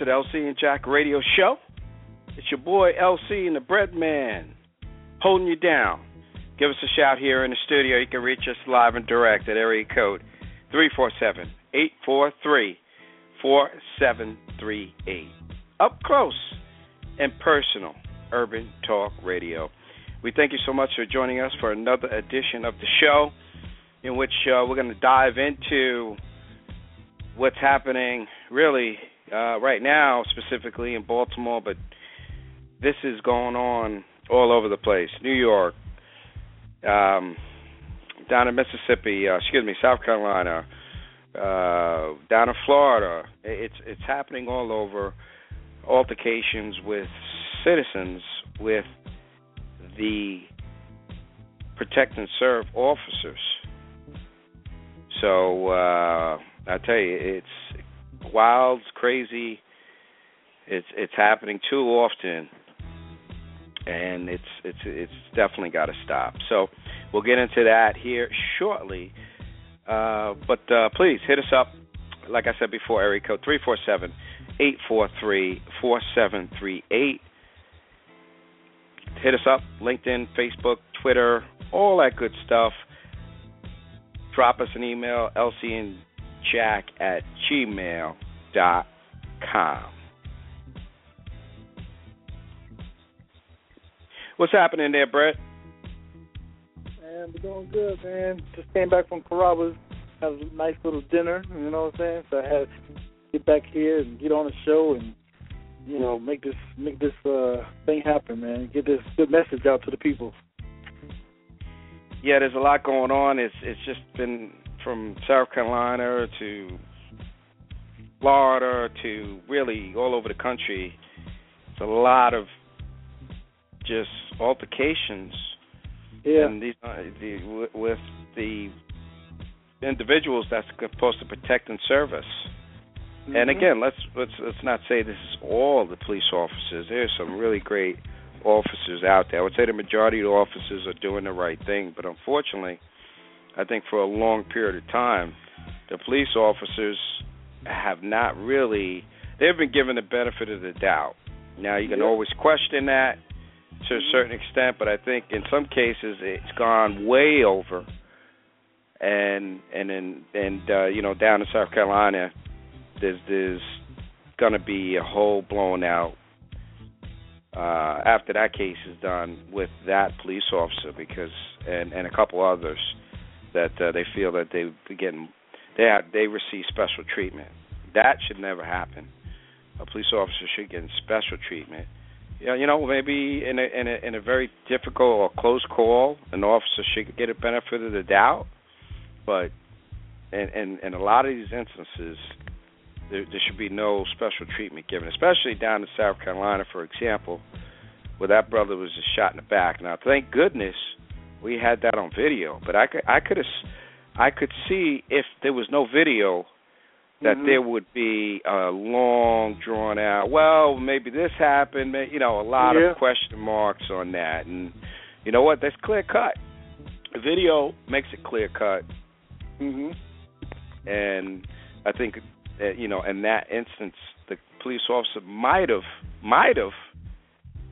To the LC and Jack Radio Show. It's your boy LC and the Bread Man holding you down. Give us a shout here in the studio. You can reach us live and direct at area code 347 843 4738. Up close and personal, Urban Talk Radio. We thank you so much for joining us for another edition of the show in which uh, we're going to dive into what's happening really uh, right now, specifically in Baltimore, but this is going on all over the place. New York, um, down in Mississippi, uh, excuse me, South Carolina, uh, down in Florida. It's it's happening all over. Altercations with citizens with the protect and serve officers. So uh, I tell you, it's wild, crazy. It's it's happening too often, and it's it's it's definitely got to stop. So we'll get into that here shortly. Uh, but uh, please hit us up. Like I said before, area code three four seven eight four three four seven three eight. Hit us up, LinkedIn, Facebook, Twitter, all that good stuff. Drop us an email, lcandjack at gmail dot com. What's happening there, Brett? Man, we're doing good, man. Just came back from Carrabba's, had a nice little dinner, you know what I'm saying? So I had to get back here and get on the show and, you know, make this make this uh thing happen, man. Get this good message out to the people. Yeah, there's a lot going on. It's it's just been from South Carolina to Florida to really all over the country. It's a lot of just altercations Yeah. and these uh, the, with the individuals that's supposed to protect and serve us. And again, let's let's let's not say this is all the police officers. There's some really great officers out there. I would say the majority of the officers are doing the right thing, but unfortunately, I think for a long period of time, the police officers have not really they've been given the benefit of the doubt. Now you can Yeah. always question that to a certain extent, but I think in some cases it's gone way over. And and in and uh, you know down in South Carolina, there's there's going to be a whole blown out uh, after that case is done with that police officer because and and a couple others that uh, they feel that they be getting they have, they receive special treatment. That should never happen. A police officer should get special treatment. Yeah, you know, maybe in a in a in a very difficult or close call, an officer should get a benefit of the doubt. But in in, in a lot of these instances, there, there should be no special treatment given, especially down in South Carolina, for example, where that brother was just shot in the back. Now, thank goodness we had that on video, but I could I could have I could see if there was no video that Mhm. there would be a long drawn out. Well, maybe this happened. You know, a lot Yeah. of question marks on that, and you know what? That's clear cut. The video makes it clear cut, Mhm. and I think that you know, in that instance, the police officer might have, might have,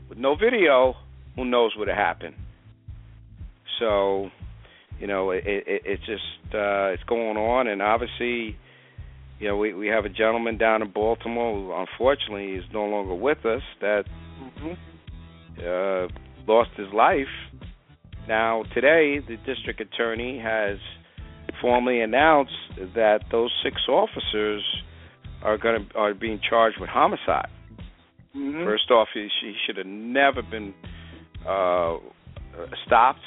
with no video, who knows what happened. So, you know, it, it it's just uh, it's going on, and obviously, you know, we we have a gentleman down in Baltimore who unfortunately is no longer with us that Mm-hmm. uh, lost his life. Now today, the district attorney has formally announced that those six officers are going to are being charged with homicide. Mm-hmm. First off, he, he should have never been uh, stopped.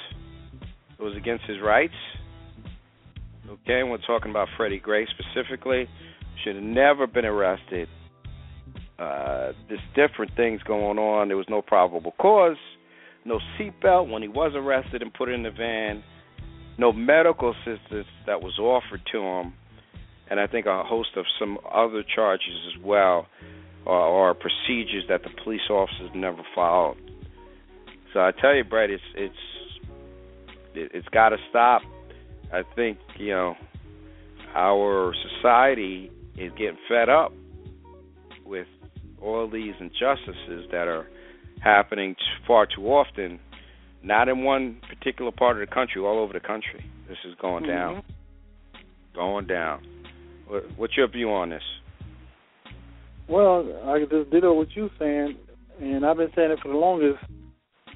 It was against his rights. Okay, and we're talking about Freddie Gray specifically. Should have never been arrested. Uh, there's different things going on. There was no probable cause, no seatbelt when he was arrested and put in the van, no medical assistance that was offered to him, and I think a host of some other charges as well, or, or procedures that the police officers never followed. So I tell you, Brett, it's it's it, it's got to stop. I think you know our society is getting fed up with all these injustices that are happening far too often, not in one particular part of the country, all over the country. This is going down, Mm-hmm. going down. What's your view on this? Well, I just ditto what you're saying, and I've been saying it for the longest.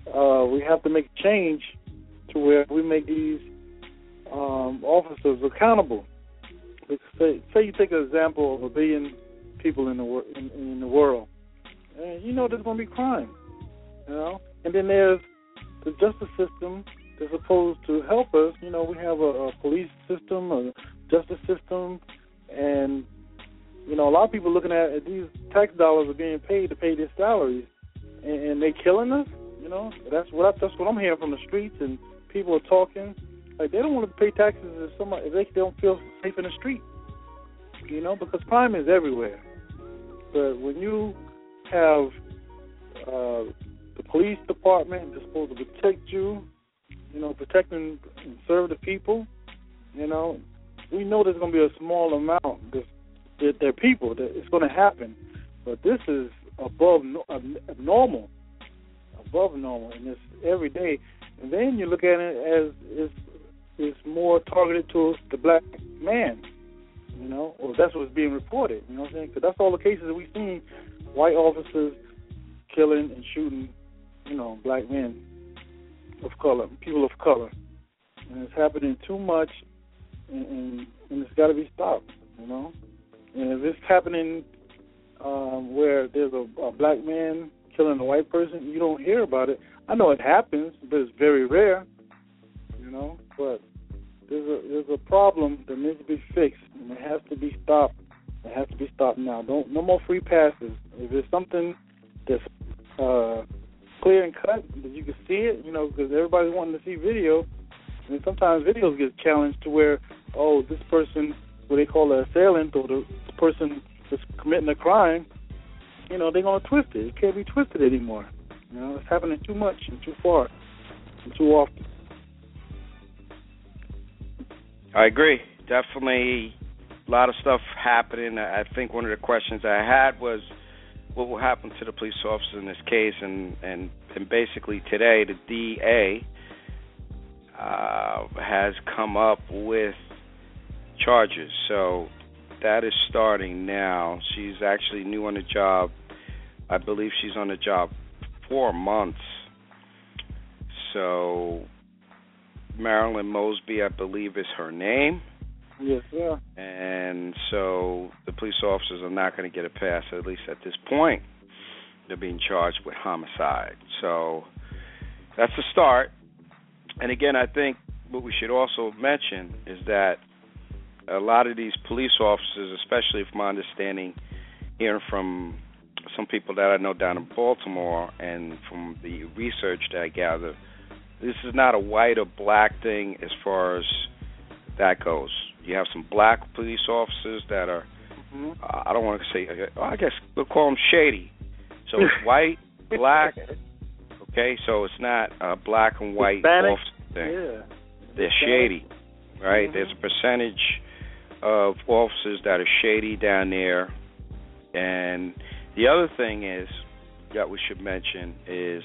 Uh, we have to make a change to where we make these um, officers accountable. Say, say you take an example of a billion people in the wor- in, in the world, and you know there's going to be crime, you know, and then there's the justice system that's supposed to help us. You know, we have a, a police system, a justice system, and you know, a lot of people looking at, at these tax dollars are being paid to pay their salaries, and, and they killing us. You know, that's what I, that's what I'm hearing from the streets, and people are talking like they don't want to pay taxes if somebody if they don't feel safe in the street. You know, because crime is everywhere. But when you have uh, the police department supposed to protect you, you know, protect and serve the people, you know, we know there's going to be a small amount that they're people that it's going to happen, but this is above no, ab- normal, above normal, and it's every day. And then you look at it as it's it's more targeted towards the black man, you know, or that's what's being reported. You know what I'm saying? Because that's all the cases that we've seen: white officers killing and shooting, you know, black men of color, people of color, and it's happening too much, and and, and it's got to be stopped. You know. And if it's happening um, where there's a, a black man killing a white person, you don't hear about it. I know it happens, but it's very rare, you know. But there's a there's a problem that needs to be fixed, and it has to be stopped. It has to be stopped now. Don't no more free passes. If it's something that's uh, clear and cut, that you can see it, you know, because everybody's wanting to see video, and sometimes videos get challenged to where, oh, this person what they call an assailant or the person that's committing a crime, you know, they're gonna twist it. It can't be twisted anymore. You know, it's happening too much and too far and too often. I agree. Definitely a lot of stuff happening. I think one of the questions I had was what will happen to the police officers in this case and and, and basically today the DA uh, has come up with charges. So that is starting now. She's actually new on the job. I believe she's on the job four months. So Marilyn Mosby, I believe, is her name. Yes, sir. And so the police officers are not going to get a pass, at least at this point. They're being charged with homicide. So that's the start. And again, I think what we should also mention is that a lot of these police officers, especially from my understanding, hearing from some people that I know down in Baltimore and from the research that I gather, this is not a white or black thing as far as that goes. You have some black police officers that are, Mm-hmm. uh, I don't want to say, uh, I guess we'll call them shady. So it's white, black, okay? So it's not a black and white Hispanic? officer thing. Yeah. They're shady, right? Mhm. There's a percentage of officers that are shady down there. And the other thing is that we should mention is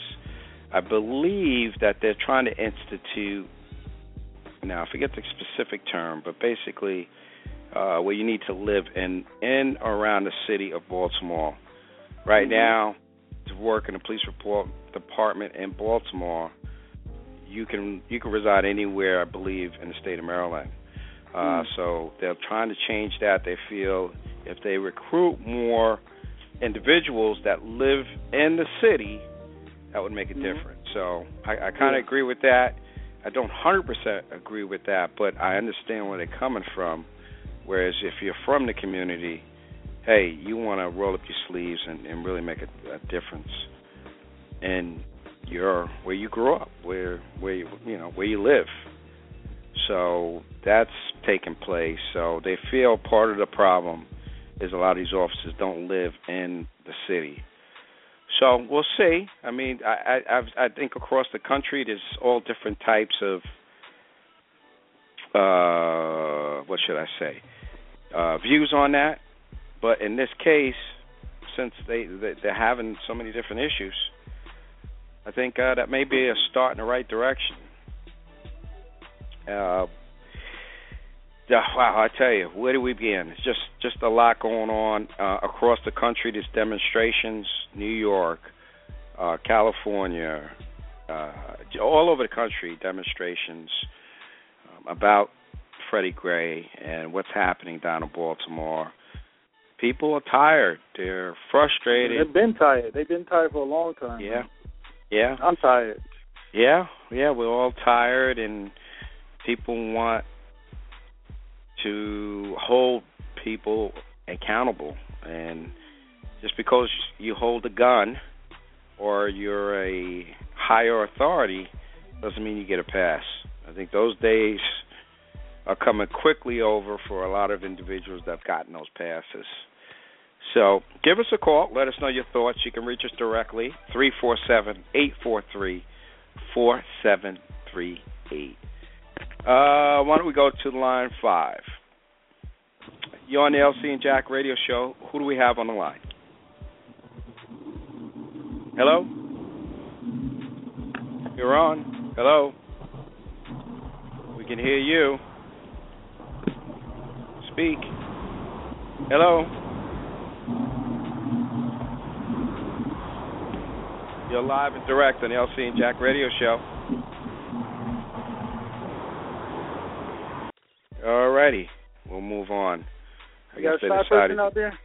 I believe that they're trying to institute now I forget the specific term, but basically uh, where you need to live in in around the city of Baltimore. Right Mhm. now, to work in the police report department in Baltimore, you can you can reside anywhere, I believe, in the state of Maryland. Uh, Mm. So they're trying to change that. They feel if they recruit more individuals that live in the city, that would make a Mhm. difference. So I, I kind of Yeah. agree with that. I don't 100% agree with that, but I understand where they're coming from. Whereas if you're from the community, hey, you want to roll up your sleeves and, and really make a, a difference in your where you grew up, where where you you know where you live. So that's taking place. So they feel part of the problem is a lot of these officers don't live in the city. So we'll see. I mean, I I I think across the country there's all different types of uh what should I say uh views on that. But in this case, since they they- they're having so many different issues, I think uh, that may be a start in the right direction. Uh, wow, I tell you, where do we begin? It's just just a lot going on uh, across the country. There's demonstrations, New York, uh, California, uh, all over the country. Demonstrations um, about Freddie Gray and what's happening down in Baltimore. People are tired. They're frustrated. They've been tired. They've been tired for a long time. Yeah, yeah. I'm tired. Yeah, yeah, we're all tired and people want to hold people accountable and just because you hold a gun or you're a higher authority doesn't mean you get a pass. I think those days are coming quickly over for a lot of individuals that have gotten those passes. So give us a call. Let us know your thoughts. You can reach us directly, 347 843 4738. Uh, why don't we go to line five? You're on the LC and Jack radio show. Who do we have on the line? Hello? You're on. Hello? We can hear you. Speak. Hello? You're live and direct on the LC and Jack radio show. Alrighty, we'll move on. I You got a shy person out there?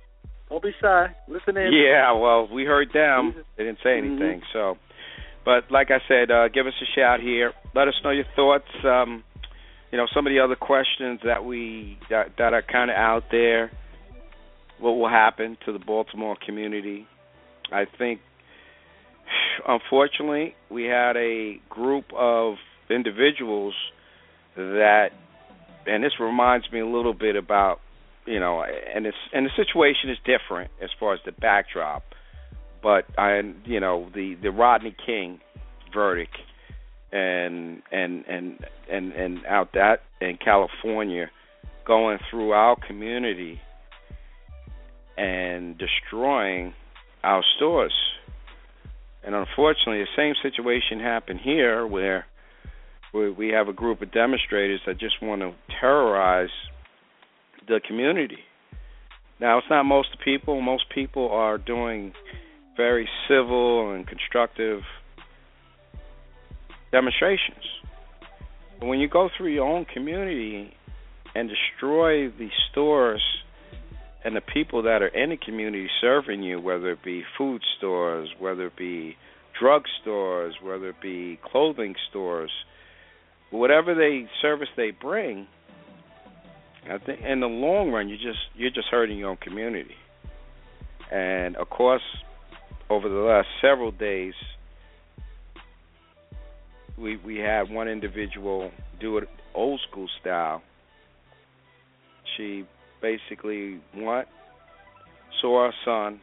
Don't be shy. Listen in. Yeah, well, we heard them. They didn't say Mhm. anything. So, but like I said, uh, give us a shout here. Let us know your thoughts. Um, you know, some of the other questions that we that, that are kind of out there. What will happen to the Baltimore community? I think, unfortunately, we had a group of individuals that, and this reminds me a little bit about you know, and it's and the situation is different as far as the backdrop, but I, you know, the the Rodney King verdict, and and and and and out that in California, going through our community and destroying our stores, and unfortunately, the same situation happened here where. Where We have a group of demonstrators that just want to terrorize the community. Now, it's not most people. Most people are doing very civil and constructive demonstrations. But when you go through your own community and destroy the stores and the people that are in the community serving you, whether it be food stores, whether it be drug stores, whether it be clothing stores, whatever they service they bring, I think in the long run, you just you're just hurting your own community. And of course, over the last several days, we we had one individual do it old school style. She basically what saw her son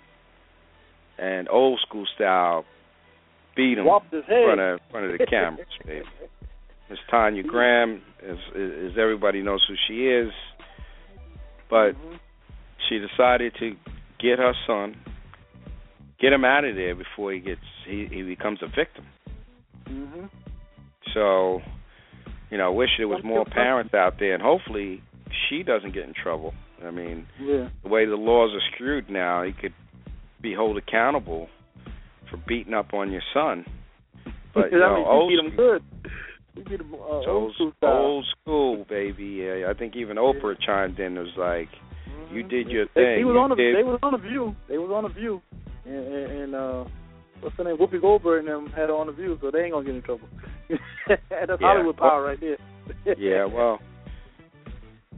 and old school style beat him in front of in front of the cameras, baby. Miss Tanya Graham, as, as everybody knows who she is, but Mhm. she decided to get her son, get him out of there before he gets he, he becomes a victim. Mhm. So, You know, I wish there was more parents out there, and hopefully she doesn't get in trouble. I mean, Yeah. the way the laws are screwed now, you could be held accountable for beating up on your son. But you know, old beat them good. You beat them uh, old school old school, baby. Yeah, I think even Oprah chimed in. and was like, "You Mhm. did your They, thing. he was You on the did- they was on the view. They was on the view, and, and, and uh, what's her name? Whoopi Goldberg and them had her on the view, so they ain't gonna get in trouble. That's Yeah. Hollywood power right there. yeah, well,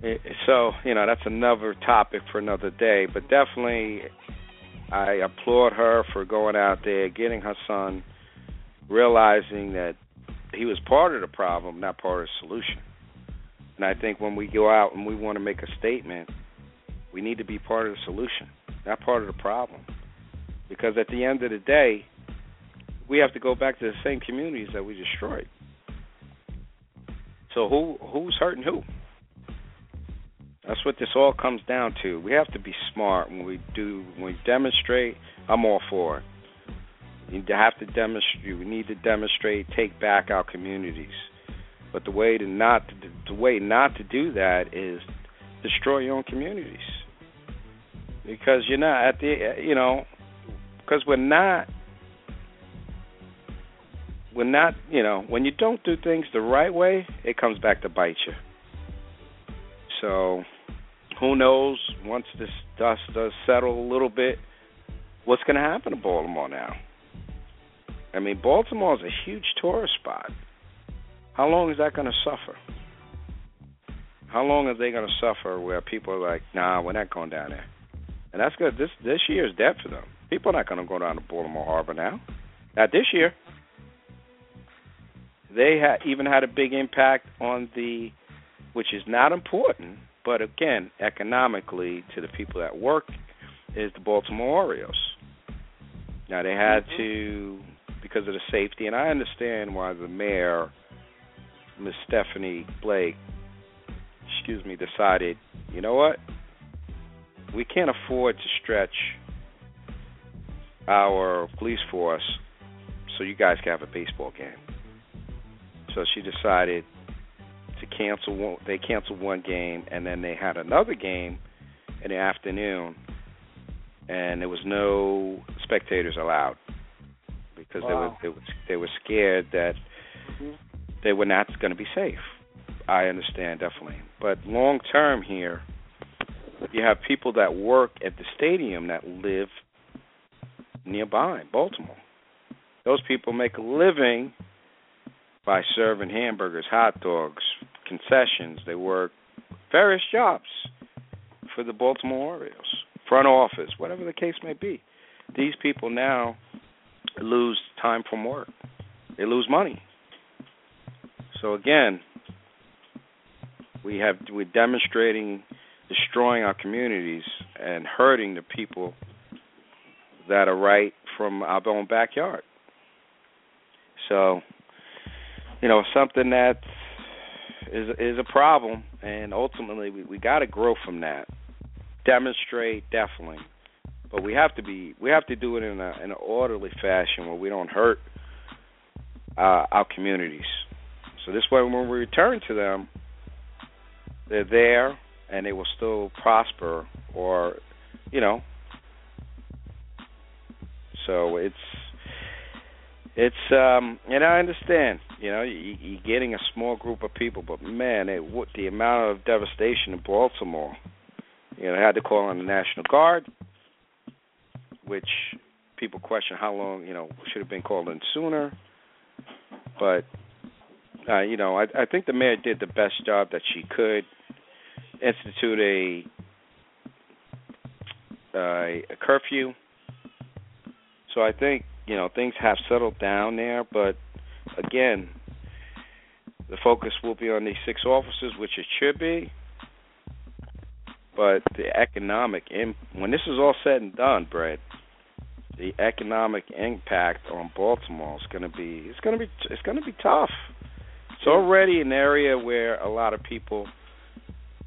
it, so you know that's another topic for another day. But definitely, I applaud her for going out there, getting her son, realizing that he was part of the problem, not part of the solution. And I think when we go out and we want to make a statement, we need to be part of the solution, not part of the problem. Because at the end of the day, we have to go back to the same communities that we destroyed. So who who's hurting who? That's what this all comes down to. We have to be smart when we do when we demonstrate. I'm all for it. You have to demonstrate. We need to demonstrate. Take back our communities. But the way to not to, the way not to do that is destroy your own communities. Because you're not at the you know because we're not we're not you know when you don't do things the right way it comes back to bite you so who knows once this dust does settle a little bit what's going to happen to baltimore now i mean baltimore is a huge tourist spot. How long is that going to suffer? How long are they going to suffer where people are like nah we're not going down there? And that's good. This this year is dead for them. People are not going to go down to baltimore harbor now. Not this year. They had even had a big impact on the which is not important but again economically to the people that work is the Baltimore Orioles. Now they had mm-hmm. to because of the safety. And I understand why the mayor Miss Stephanie Blake excuse me decided you know what? We can't afford to stretch our police force so you guys can have a baseball game. So she decided to cancel one. They canceled one game, and then they had another game in the afternoon, and there was no spectators allowed because they were Wow. they were they were scared that Mhm. they were not going to be safe. I understand definitely, but long term here, you have people that work at the stadium that live nearby Baltimore. Those people make a living by serving hamburgers, hot dogs, concessions. They work various jobs for the Baltimore Orioles, front office, whatever the case may be. These people now lose time from work. They lose money. So again, we have we're demonstrating destroying our communities and hurting the people that are right from our own backyard. So, you know, something that is is a problem, and ultimately we we got to grow from that. Demonstrate definitely, but we have to be we have to do it in a in an orderly fashion where we don't hurt uh, our communities. So this way, when we return to them, they're there and they will still prosper, or you know. So it's it's um and I understand, you know, you, you're getting a small group of people, but man, it what the amount of devastation in Baltimore. You know, they had to call on the National Guard, which people question how long, you know, should have been called in sooner. But uh, you know, I I think the mayor did the best job that she could. Institute a uh, a curfew. So I think you know things have settled down there, but again, the focus will be on these six officers, which it should be. But the economic in when this is all said and done, Brett, the economic impact on Baltimore is going to be it's going to be it's going to be tough. It's already an area where a lot of people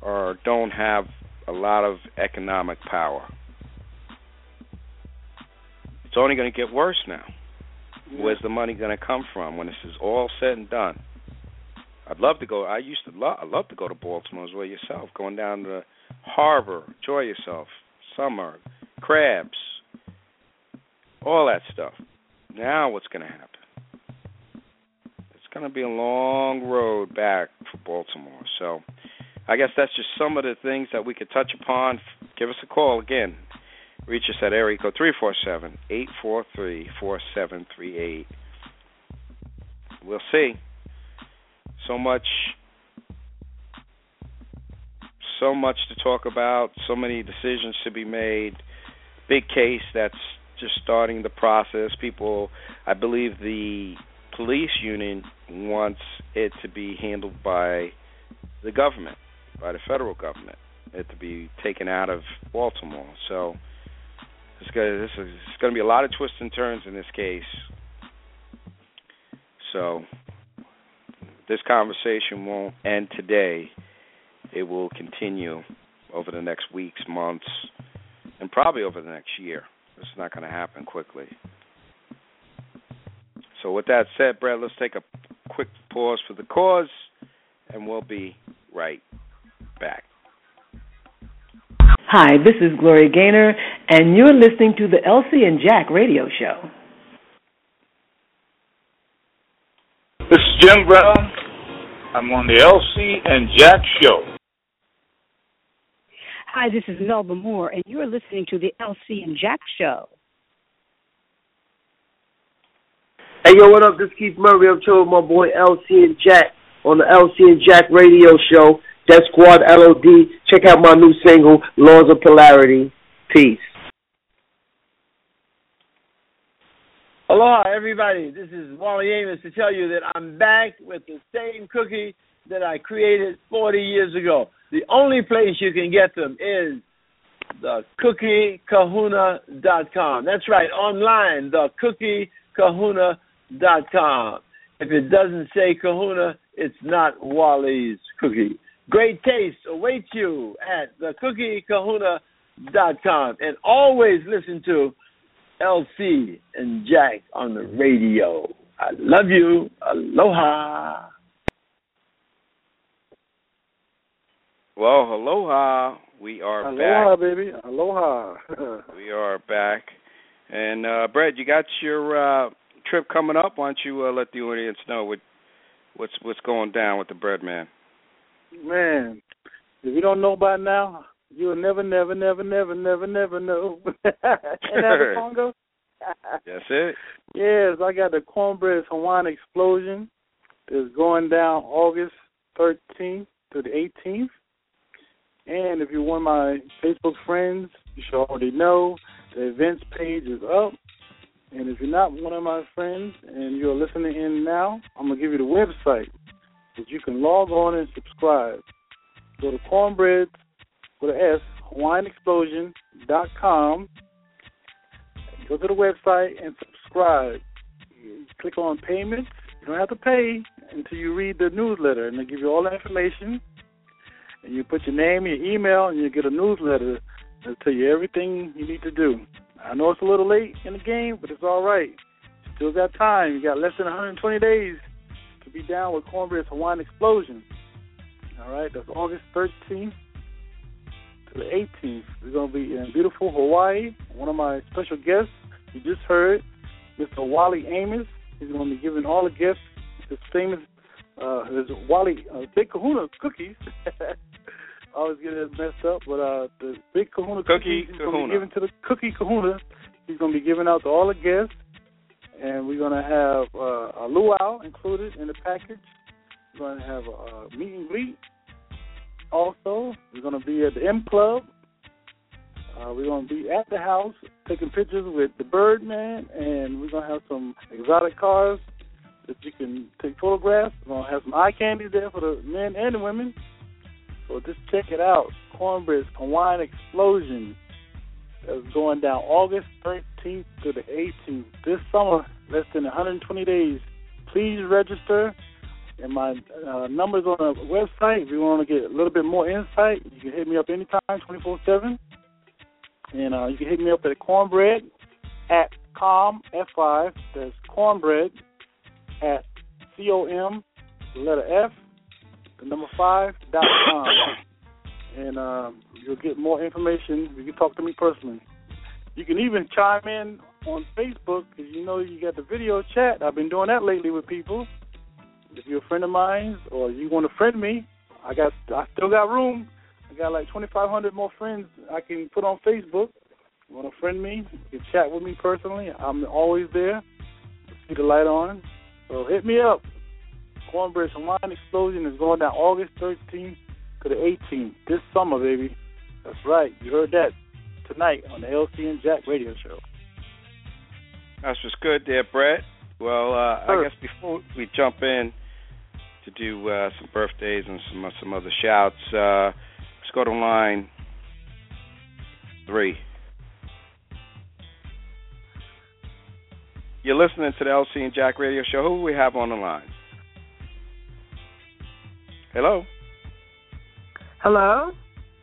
are don't have a lot of economic power. It's only going to get worse now. Where's the money going to come from when this is all said and done? I'd love to go. I used to love. I love to go to Baltimore as well. Yourself, going down to the harbor, enjoy yourself, summer, crabs, all that stuff. Now, what's going to happen? It's going to be a long road back for Baltimore. So, I guess that's just some of the things that we could touch upon. Give us a call again. Reach us at area code three four seven eight four three four seven three eight. We'll see so much so much to talk about, so many decisions to be made. Big case that's just starting the process. People, I believe the police union wants it to be handled by the government, by the federal government, it to be taken out of Baltimore. So it's going this is going to be a lot of twists and turns in this case. So this conversation won't end today. It will continue over the next weeks, months, and probably over the next year. It's not going to happen quickly. So, with that said, Brad, let's take a quick pause for the cause, and we'll be right back. Hi, this is Gloria Gaynor, and you're listening to the LC and Jack radio show. This is Jim Brown. I'm on the LC and Jack show. Hi, this is Melba Moore, and you're listening to the LC and Jack show. Hey, yo, what up? This is Keith Murray. I'm chilling with my boy LC and Jack on the LC and Jack radio show. Def Squad LOD. Check out my new single, Laws of Polarity. Peace. Aloha, everybody. This is Wally Amos to tell you that I'm back with the same cookie that I created 40 years ago. The only place you can get them is the cookiekahuna.com. That's right, online, the cookiekahuna.com. If it doesn't say kahuna, it's not Wally's cookie. Great taste awaits you at the cookiekahuna.com. And always listen to LC and Jack on the radio. I love you. Aloha. Well, aloha. We are Aloha, back. baby. Aloha. we are back. And uh Brad, you got your uh trip coming up. Why don't you uh, let the audience know what what's what's going down with the bread man? Man, if you don't know by now, you'll never, never, never, never, never, never know. and that a song? That's it. Yes, I got the Cornbread Hawaiian Explosion. It's going down August 13th to the 18th. And if you're one of my Facebook friends, you should already know the events page is up. And if you're not one of my friends and you're listening in now, I'm going to give you the website that you can log on and subscribe. Go to cornbread with an S, HawaiianExplosion.com. Go to the website and subscribe. Click on payments. You don't have to pay until you read the newsletter, and they give you all the information. And you put your name, your email, and you get a newsletter that'll tell you everything you need to do. I know it's a little late in the game, but it's all right. Still got time. You got less than 120 days to be down with Cornbread's Hawaiian Explosion. All right, that's August 13th to the 18th. We're going to be in beautiful Hawaii. One of my special guests, you just heard, Mr. Wally Amos. He's going to be giving all the gifts, his famous, uh, his Wally uh, Big Kahuna cookies. I always get it messed up, but uh, the Big Kahuna Cookie cookies Kahuna. going to be giving to the Cookie Kahuna. He's going to be giving out to all the guests, and we're going to have uh, a luau included in the package. We're going to have a, uh meet and greet. Also, we're going to be at the M Club. Uh, we're going to be at the house taking pictures with the Birdman, and we're going to have some exotic cars that you can take photographs. We're going to have some eye candy there for the men and the women. So just check it out. Cornbread's Hawaiian Explosion. is going down August 13th to the 18th. This summer, less than 120 days. Please register. And my uh, number's on the website. If you want to get a little bit more insight, you can hit me up anytime, 24 7. And uh, you can hit me up at cornbread at com, F5. That's cornbread at C O M, the letter F, the number five dot com, and um, you'll get more information. You can talk to me personally. You can even chime in on Facebook because you know you got the video chat. I've been doing that lately with people. If you're a friend of mine or you want to friend me, I got I still got room. I got like 2,500 more friends I can put on Facebook. You want to friend me? You can chat with me personally. I'm always there. See the light on. So hit me up. Cornbread's Hawaiian Explosion is going down August 13th to the 18th this summer, baby. That's right. You heard that tonight on the LC and Jack radio show. That's what's good there, Brett. Well, uh, I guess before we jump in to do uh, some birthdays and some uh, some other shouts, uh, let's go to line three. You're listening to the LC and Jack radio show. Who do we have on the line? Hello. Hello.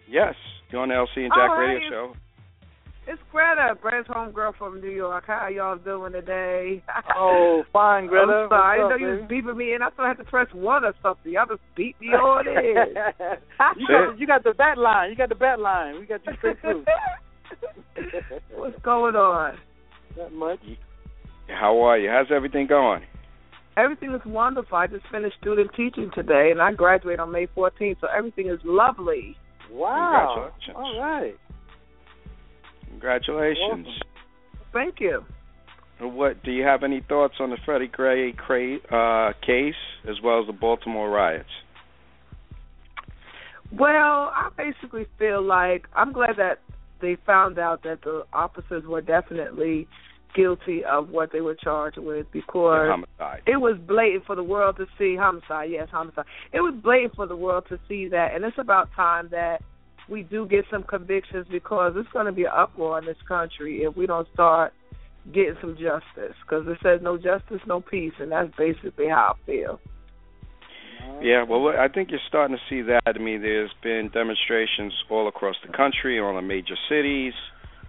Yes, you're on the LC and Jack oh, radio hey. show. It's Greta, Greta's homegirl from New York. How y'all doing today? Oh, fine, Greta. I'm sorry. What's I know up, you was beeping me in. I still had to press one or something. Y'all just beat me on it. you got the, you got the bat line. You got the bat line. We got you straight through. What's going on? Not much. How are you? How's everything going? Everything is wonderful. I just finished student teaching today, and I graduate on May 14th, so everything is lovely. Wow. Congratulations. All right. Congratulations. Thank you. What do you have any thoughts on the Freddie Gray cra- uh, case as well as the Baltimore riots? Well, I basically feel like I'm glad that they found out that the officers were definitely guilty of what they were charged with because it was blatant for the world to see homicide. Yes, homicide. It was blatant for the world to see that, and it's about time that we do get some convictions because it's going to be an uproar in this country if we don't start getting some justice. Because it says no justice, no peace, and that's basically how I feel. Yeah, well, I think you're starting to see that. I mean, there's been demonstrations all across the country, all the major cities,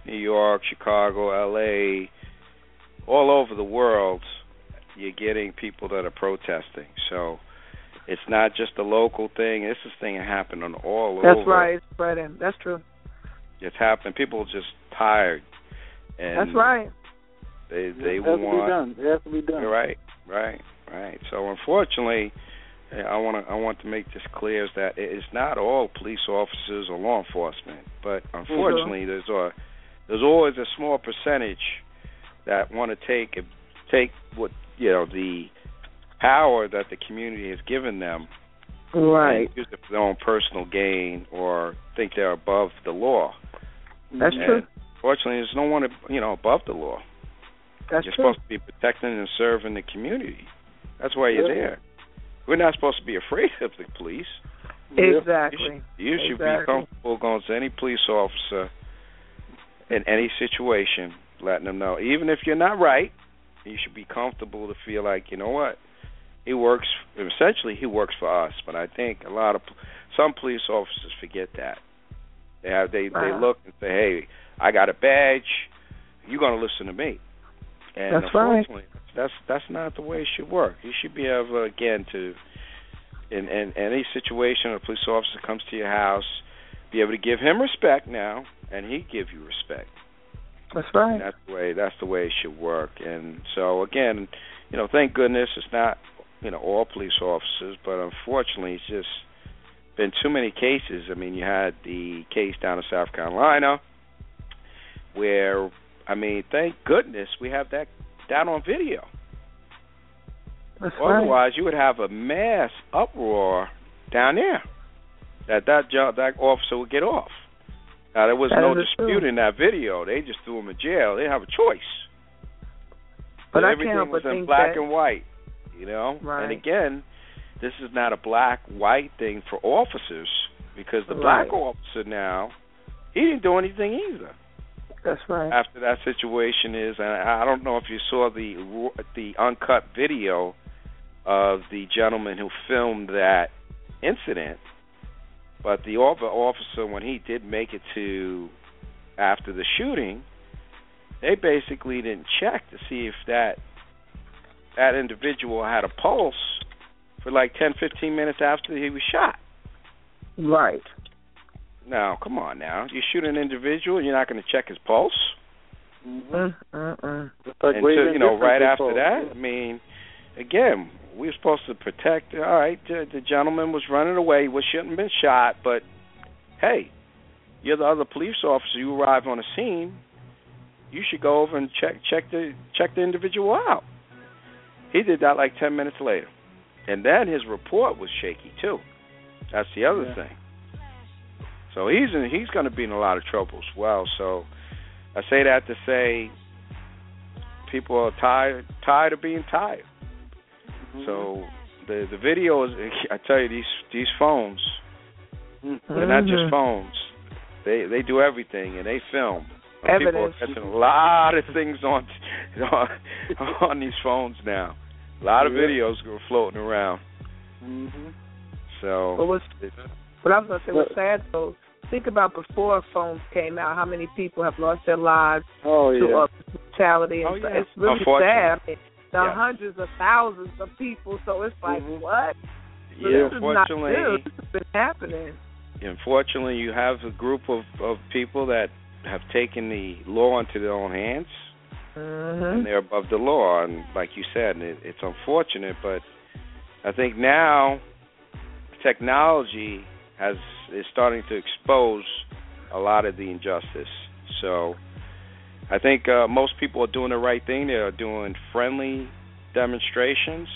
New York, Chicago, L.A., all over the world. You're getting people that are protesting. So it's not just a local thing. This is thing happening all That's over. That's right, it's spreading. That's true. It's happening. People are just tired. And That's right. They they it has want to be done. It has to be done. Right, right, right. So unfortunately, eh, I want to I want to make this clear is that it is not all police officers or law enforcement, but unfortunately, there's a there's always a small percentage that want to take take what you know the power that the community has given them Right. and use it for their own personal gain or think they're above the law. That's And true. Fortunately, there's no one you know above the law. That's you're true. supposed to be protecting and serving the community. That's why you're Yeah. there. We're not supposed to be afraid of the police. Exactly. You should Exactly. be comfortable going to any police officer in any situation, letting them know. Even if you're not right, you should be comfortable to feel like, you know what? He works essentially he works for us, but I think a lot of some police officers forget that. They have they they look and say, "Hey, I got a badge. You're going to listen to me." And That's right. that's that's not the way it should work. You should be able again to in, in any situation a police officer comes to your house, be able to give him respect now, and he give you respect. That's right. And that's the way that's the way it should work. And so again, you know, thank goodness it's not you know all police officers, but unfortunately, it's just been too many cases. I mean, you had the case down in South Carolina where I mean, thank goodness we have that down on video. That's right. Otherwise, you would have a mass uproar down there that that job that officer would get off. Now there was That no is true. dispute in that video. They just threw him in jail. They didn't have a choice. But I everything can't was but in think black that- and white. You know, Right. and again, this is not a black white thing for officers because the Right. black officer now he didn't do anything either That's right. after that situation is and I I don't know if you saw the the uncut video of the gentleman who filmed that incident but the other officer when he did make it to after the shooting they basically didn't check to see if that that individual had a pulse for like ten, fifteen minutes after he was shot. Right. Now, come on now. You shoot an individual, and you're not going to check his pulse. Mm-hmm. And so, you know, right after that, I mean, again, we were supposed to protect. All right, the, the gentleman was running away. He shouldn't have been shot, but hey, you're the other police officer. You arrive on the scene. You should go over and check check the check the individual out. He did that like ten minutes later, and then his report was shaky too. That's the other Yeah. thing. So he's in, he's going to be in a lot of trouble as well. So I say that to say people are tired tired of being tired. So the the video is I tell you these these phones they're not just Mhm. phones. They they do everything and they film. And People are Evidence. catching a lot of things on on, on these phones now. A lot of Yeah. videos go floating around. Mm-hmm. So What was what I was gonna say was sad though. Think about before phones came out, how many people have lost their lives Oh to yeah. uh, brutality, and Oh, yeah. it's really sad. I mean, are Yeah. hundreds of thousands of people, so it's like Mhm. what? So yeah, this is not unfortunately. This has been happening. unfortunately, you have a group of of people that have taken the law into their own hands, Mm-hmm. and they're above the law. And like you said, it, it's unfortunate, but I think now technology has is starting to expose a lot of the injustice. So I think uh, most people are doing the right thing. They are doing friendly demonstrations.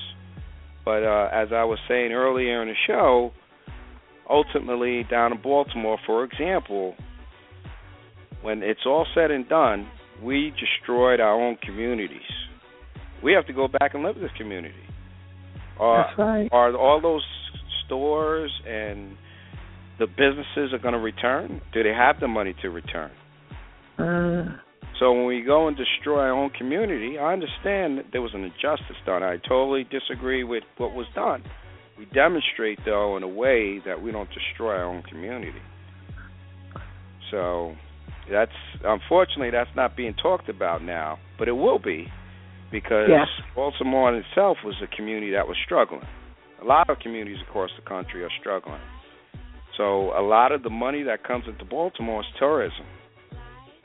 But uh, as I was saying earlier in the show, ultimately down in Baltimore, for example, when it's all said and done, we destroyed our own communities. We have to go back and live in this community. Are, That's right. are all those stores and the businesses are going to return? Do they have the money to return? Mm. So when we go and destroy our own community, I understand that there was an injustice done. I totally disagree with what was done. We demonstrate though in a way that we don't destroy our own community. So that's unfortunately that's not being talked about now, but it will be because Yes. Baltimore in itself was a community that was struggling. A lot of communities across the country are struggling. So a lot of the money that comes into Baltimore is tourism.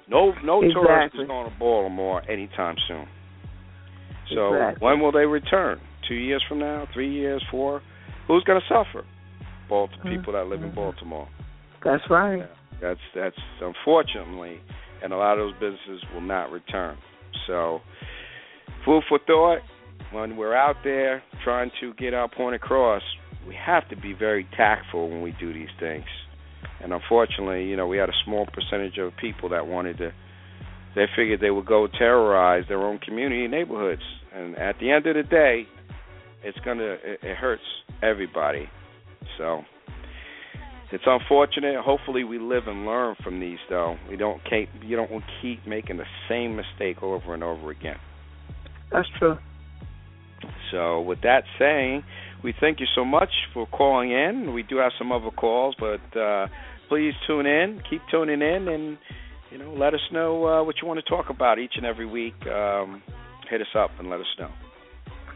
No no tourist Exactly. is going to Baltimore anytime soon. So Exactly. when will they return? Two years from now? Three years? Four? Who's going to suffer? Both people that live in Mhm. Baltimore. That's right. That's that's unfortunately, and a lot of those businesses will not return. So, food for thought. When we're out there trying to get our point across, we have to be very tactful when we do these things. And unfortunately, you know, we had a small percentage of people that wanted to. They figured they would go terrorize their own community and neighborhoods. And at the end of the day, it's gonna it, it hurts everybody. So it's unfortunate. Hopefully, we live and learn from these, though. We don't keep you don't keep making the same mistake over and over again. That's true. So, with that saying, we thank you so much for calling in. We do have some other calls, but uh, please tune in. Keep tuning in, and you know, let us know uh, what you want to talk about each and every week. Um, hit us up and let us know.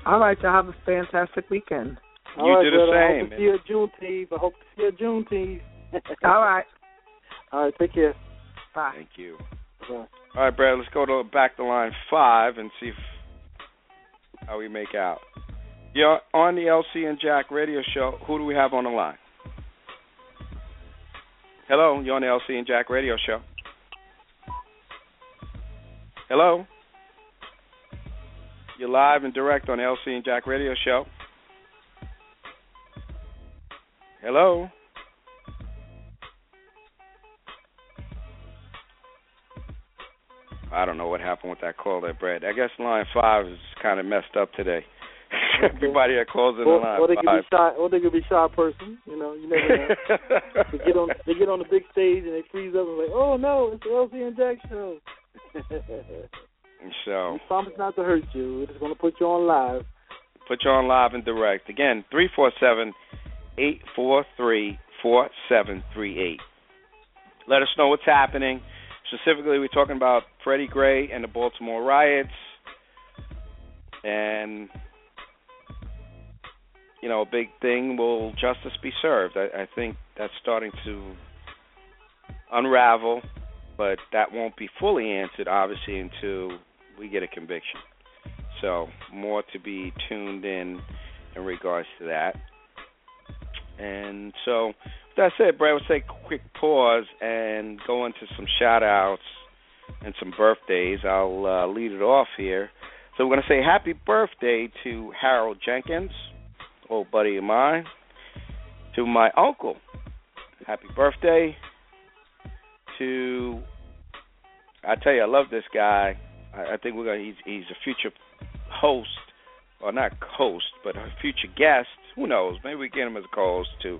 All right, y'all have a fantastic weekend. You All right, do the brother. I same, hope to see you at Juneteenth. I hope to see you at Juneteenth. All right. All right, take care. Bye. Thank you. Bye. All right, Brad. Let's go to back to line five and see if, how we make out. You're on the LC and Jack radio show. Who do we have on the line? Hello, you're on the LC and Jack radio show. Hello. You're live and direct on the LC and Jack radio show. Hello. I don't know what happened with that call there, Brad. I guess line five is kind of messed up today. Everybody in the Or, line or they could be shy. Or they could be shy person. You know, you never know. they get on. They get on the big stage and they freeze up and like, oh no, it's the LC and Jack show. so we promise not to hurt you. We're just gonna put you on live. put you on live and direct. Again, three four seven eight four three four seven three eight. Let us know what's happening. Specifically, we're talking about Freddie Gray and the Baltimore riots, and you know, a big thing will justice be served? I, I think that's starting to unravel, but that won't be fully answered, obviously, until we get a conviction. So, more to be tuned in in regards to that. And so, with that said, Brad, let's take a quick pause and go into some shout outs and some birthdays. I'll uh, lead it off here. So, we're going to say happy birthday to Harold Jenkins, old buddy of mine, to my uncle. Happy birthday to. I tell you, I love this guy. I, I think we're gonna. He's, he's a future host, or not host, but a future guest. Who knows? Maybe we get him as a co-host too.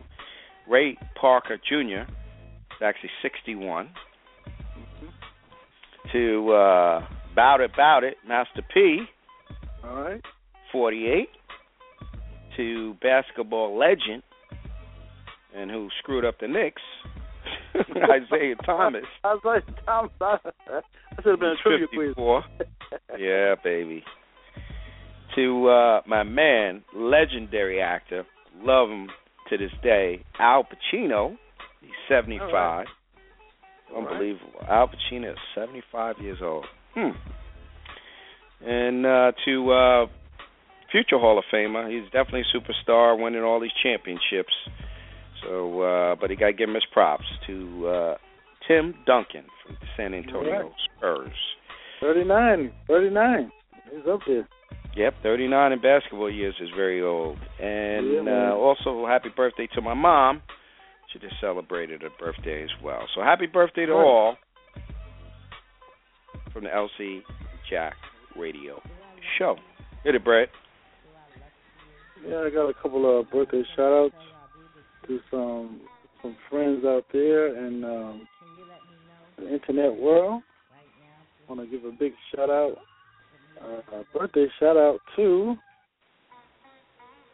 Ray Parker Jr. is actually 61. To uh, Bout It, Bout It, Master P. All right. 48. To basketball legend, and who screwed up the Knicks, Isiah Thomas. Isiah Thomas. That should have been a quiz. 54. yeah, baby. To uh, my man, legendary actor, love him to this day, Al Pacino. He's 75. right. Unbelievable. Al Pacino is 75 years old. Hmm. And uh, to uh, future Hall of Famer, he's definitely a superstar, winning all these championships. So, uh, but he got to give him his props to uh, Tim Duncan from the San Antonio Right. Spurs. 39. 39. He's up there. Yep, 39 in basketball years is very old. And Yeah, uh, also, happy birthday to my mom. She just celebrated her birthday as well. So, happy birthday to Right. all from the LC Jack Radio Show. Hit it, Brett. Yeah, I got a couple of birthday shout outs to some some friends out there in um, the internet world. want to give a big shout out, uh, birthday shout out to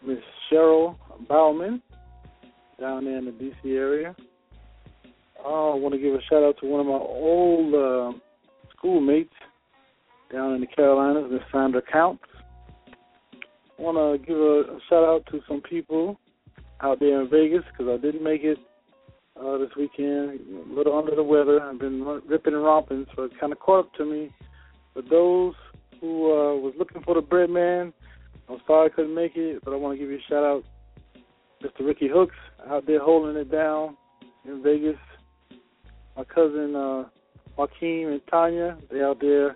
Miss Cheryl Bauman down there in the DC area. I want to give a shout out to one of my old uh, schoolmates down in the Carolinas, Miss Sandra Counts want to give a, a shout out to some people out there in Vegas because I didn't make it uh, this weekend. A little under the weather. I've been ripping and romping, so it kind of caught up to me. But those who uh, was looking for the bread man, I'm sorry I couldn't make it, but I want to give you a shout out, Mr. Ricky Hooks out there holding it down in Vegas. My cousin uh, Joaquin and Tanya, they out there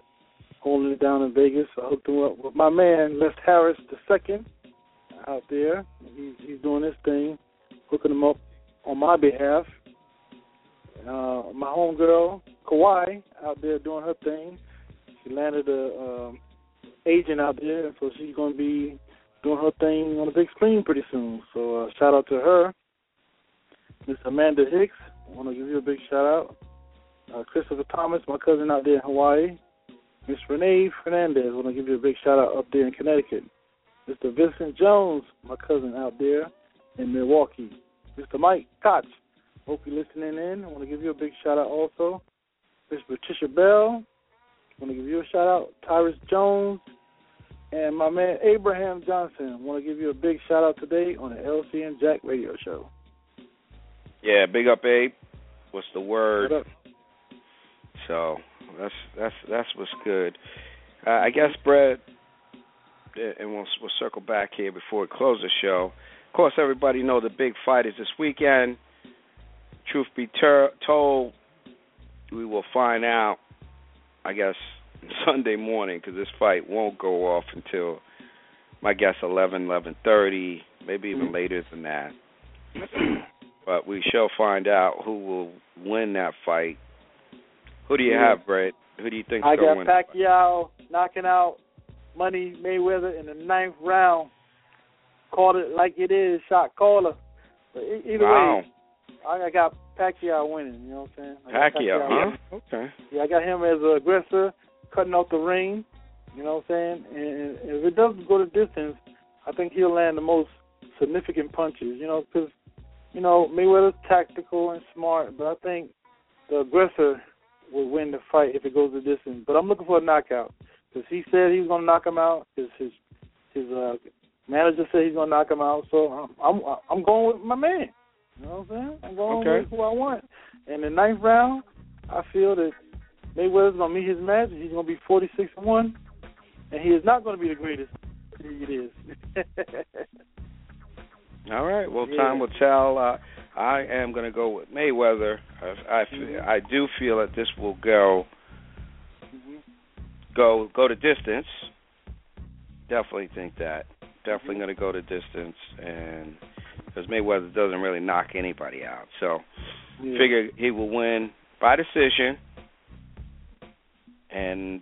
holding it down in Vegas. I hooked him up with my man Les Harris second out there. He's he's doing his thing, hooking him up on my behalf. Uh, my homegirl Kawhi out there doing her thing. She landed a um, agent out there, so she's going to be doing her thing on the big screen pretty soon. So uh, shout out to her. Miss Amanda Hicks, I want to give you a big shout out. Uh, Christopher Thomas, my cousin out there in Hawaii. Miss Renee Fernandez, I want to give you a big shout out up there in Connecticut. Mr. Vincent Jones, my cousin out there in Milwaukee. Mr. Mike Koch, hope you're listening in. I want to give you a big shout out also. Miss Patricia Bell, I want to give you a shout out. Tyrus Jones, and my man Abraham Johnson. I want to give you a big shout out today on the LC and Jack Radio Show. Yeah, big up, Abe. What's the word? What up? So that's that's that's what's good. Uh, I guess, Brett, uh, and we'll we'll circle back here before we close the show. Of course, everybody know the big fight is this weekend. Truth be ter- told, we will find out. I guess Sunday morning because this fight won't go off until my guess eleven, eleven thirty, maybe even later than that. but we shall find out who will win that fight. Who do you Yeah. have, Brett? Who do you think I is going got to win? the fight? Pacquiao knocking out Money Mayweather in the ninth round. Called it like it is, shot caller. But e- either Wow. way, I I got Pacquiao winning. You know what I'm saying? I got Pacquiao, winning. huh? Okay. Yeah, I got him as an aggressor, cutting off the ring. You know what I'm saying? And if it doesn't go the distance, I think he'll land the most significant punches. You know, because you know Mayweather's tactical and smart, but I think the aggressor will win the fight if it goes the distance. But I'm looking for a knockout because he said he was going to knock him out. His his his uh, Manager said he's gonna knock him out, so I'm I'm, I'm going with my man. You know what I'm saying? I'm going Okay. with who I want. In the ninth round, I feel that Mayweather's gonna meet his match. He's gonna be 46 and one, and he is not gonna be the greatest. He is. All right. Well, Yeah. time will tell. Uh, I am going to go with Mayweather. I, I, f- Mhm. I do feel that this will go go go to distance. Definitely think that. Definitely going to go to distance, and because Mayweather doesn't really knock anybody out, so Yeah. figure he will win by decision. And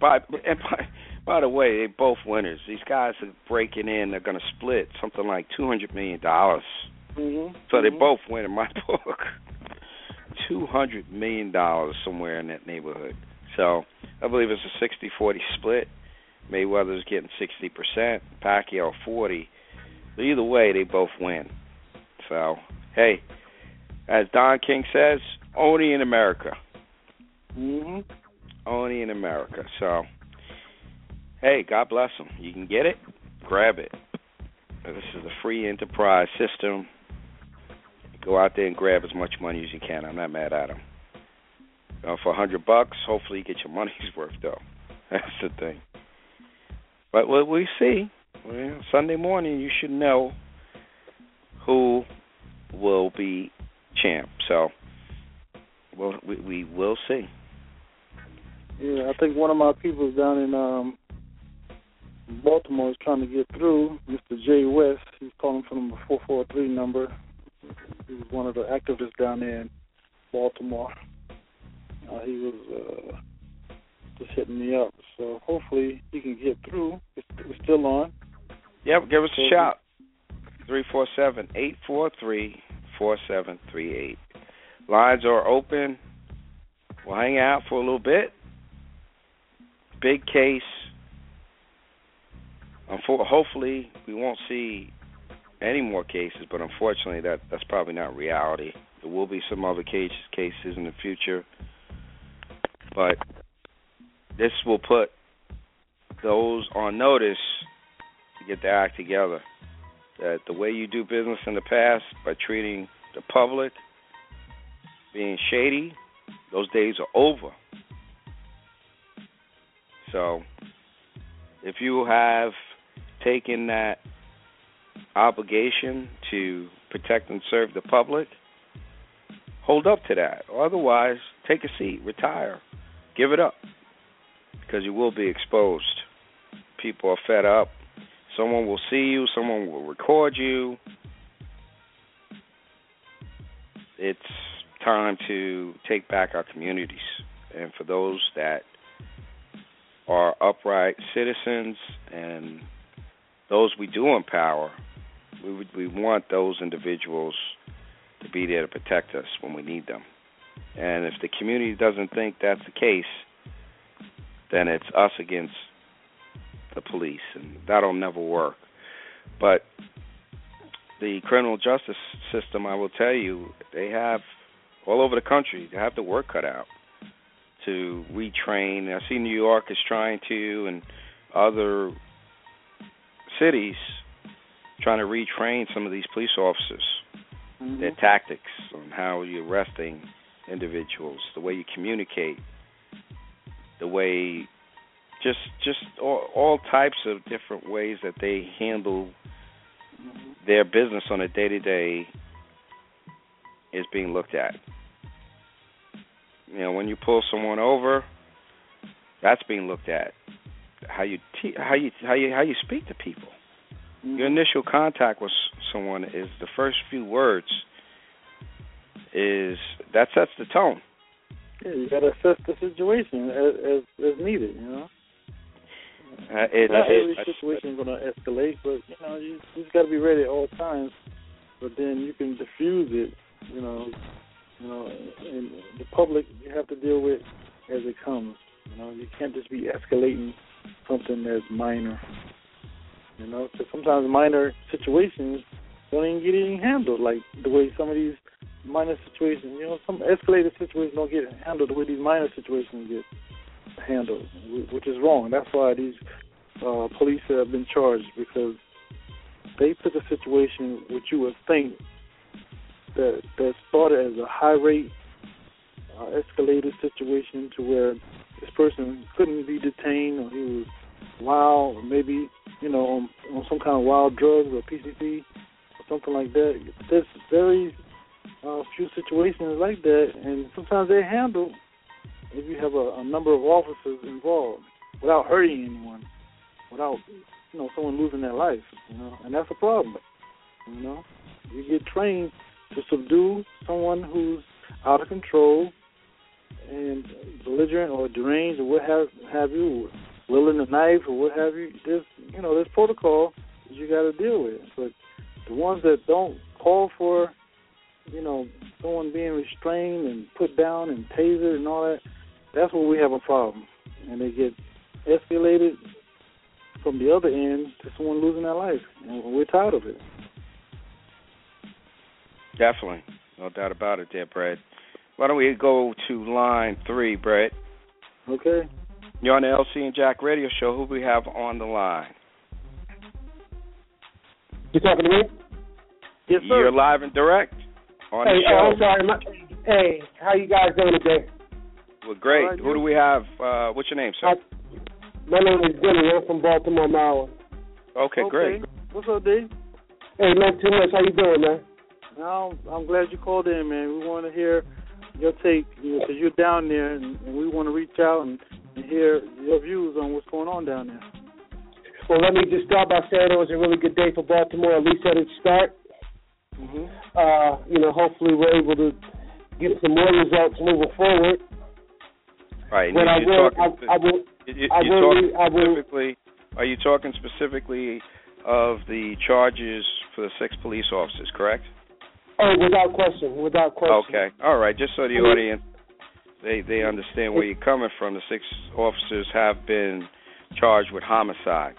by and by, by the way, they both winners. These guys are breaking in. They're going to split something like two hundred million dollars. Mhm. So they Mhm. both win in my book. Two hundred million dollars somewhere in that neighborhood. So I believe it's a 60-40 split. Mayweather's getting sixty percent, Pacquiao forty. But either way, they both win. So hey, as Don King says, only in America. Mhm. Only in America. So hey, God bless them. You can get it, grab it. This is a free enterprise system. Go out there and grab as much money as you can. I'm not mad at them. Uh, for a hundred bucks, hopefully you get your money's worth, though. That's the thing. But what we see, well, Sunday morning, you should know who will be champ. So, well, we, we will see. Yeah, I think one of my people down in um Baltimore is trying to get through. Mr. Jay West, he's calling from the four four three number. He was one of the activists down there in Baltimore. Uh, he was uh, just hitting me up, so hopefully he can get through. It's, it's still on. Yep, give us a shout. Three four seven eight four three four seven three eight. Lines are open. We'll hang out for a little bit. Big case. Hopefully, we won't see any more cases, but unfortunately, that that's probably not reality. There will be some other cases cases in the future, but this will put those on notice to get their act together. That the way you do business in the past by treating the public being shady, those days are over. So, if you have taken that obligation to protect and serve the public, hold up to that. Otherwise, take a seat, retire, give it up, because you will be exposed. People are fed up. Someone will see you, someone will record you. It's time to take back our communities. And for those that are upright citizens and those we do empower, we would, we want those individuals to be there to protect us when we need them. And if the community doesn't think that's the case, then it's us against the police, and that'll never work. But the criminal justice system, I will tell you, they have all over the country. They have the work cut out to retrain. I see New York is trying to, and other cities trying to retrain some of these police officers, Mhm. their tactics on how you're arresting individuals, the way you communicate, the way just just all, all types of different ways that they handle their business on a day to day is being looked at. You know, when you pull someone over, that's being looked at. How you te- how you how you how you speak to people. Your initial contact with someone is the first few words. Is that sets the tone. Yeah, you got to assess the situation as, as as needed. You know, Uh, it, not it- every situation is going to escalate, but you know, you, you just got to be ready at all times. But then you can diffuse it. You know, you know, and the public you have to deal with as it comes. You know, you can't just be escalating something that's minor. You know, because sometimes minor situations don't even get even handled like the way some of these minor situations. You know, some escalated situations don't get handled the way these minor situations get handled, which is wrong. That's why these uh, police have been charged because they took a situation which you would think that that started as a high rate uh, escalated situation to where this person couldn't be detained or he was wild or maybe you know on, on some kind of wild drugs or PCP or something like that. There's very uh, few situations like that, and sometimes they handle if you have a, a number of officers involved without hurting anyone, without you know someone losing their life, you know, and that's a problem. You know, you get trained to subdue someone who's out of control and belligerent or deranged or what have have you, wielding a knife or what have you. There's you know there's protocol that you got to deal with, but the ones that don't call for you know someone being restrained and put down and tasered and all that, that's where we have a problem, and they get escalated from the other end to someone losing their life, and we're tired of it. Definitely, no doubt about it, there, Brett. Why don't we go to line three, Brett? Okay. You're on the LC and Jack Radio Show. Who we have on the line? You talking to me? Yes, sir. You're live and direct on hey, the show. Oh, I'm sorry. My, hey, how you guys doing today? Well, great. All right, Who do we have? Uh, what's your name, sir? I, my name is Denny. I'm from Baltimore, Maryland. okay, great. What's up, Dave? Hey, not too much. How you doing, man? No, I'm glad you called in, man. We want to hear your take because you're down there, and, and we want to reach out and, and hear your views on what's going on down there. Well, let me just start by saying it was a really good day for Baltimore, at least at its start. Mm-hmm. Uh, you know, hopefully we're able to get some more results moving forward. Right. But I you're will, talking, I, I will, you- I you're will, talking I will, specifically. Are you talking specifically of the charges for the six police officers? Correct. oh, without question, without question. Okay. All right. Just so the I mean- audience they they understand where you're coming from. The six officers have been charged with homicide.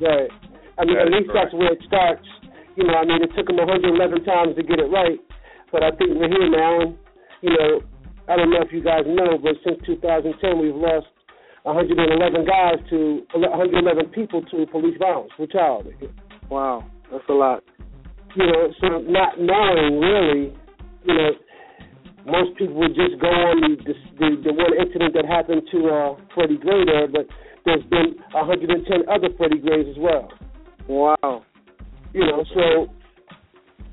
Right. I mean, That at is least that's where it starts. You know, I mean, it took them 111 times to get it right, but I think we're here now. And, you know, I don't know if you guys know, but since 2010, we've lost 111 guys to 111 people to police violence, brutality. Wow, that's a lot. You know, so not knowing really, you know, most people would just go on the the, the, the one incident that happened to uh, Freddie Gray there, but there's been 110 other Freddie Grays as well. Wow. You know, so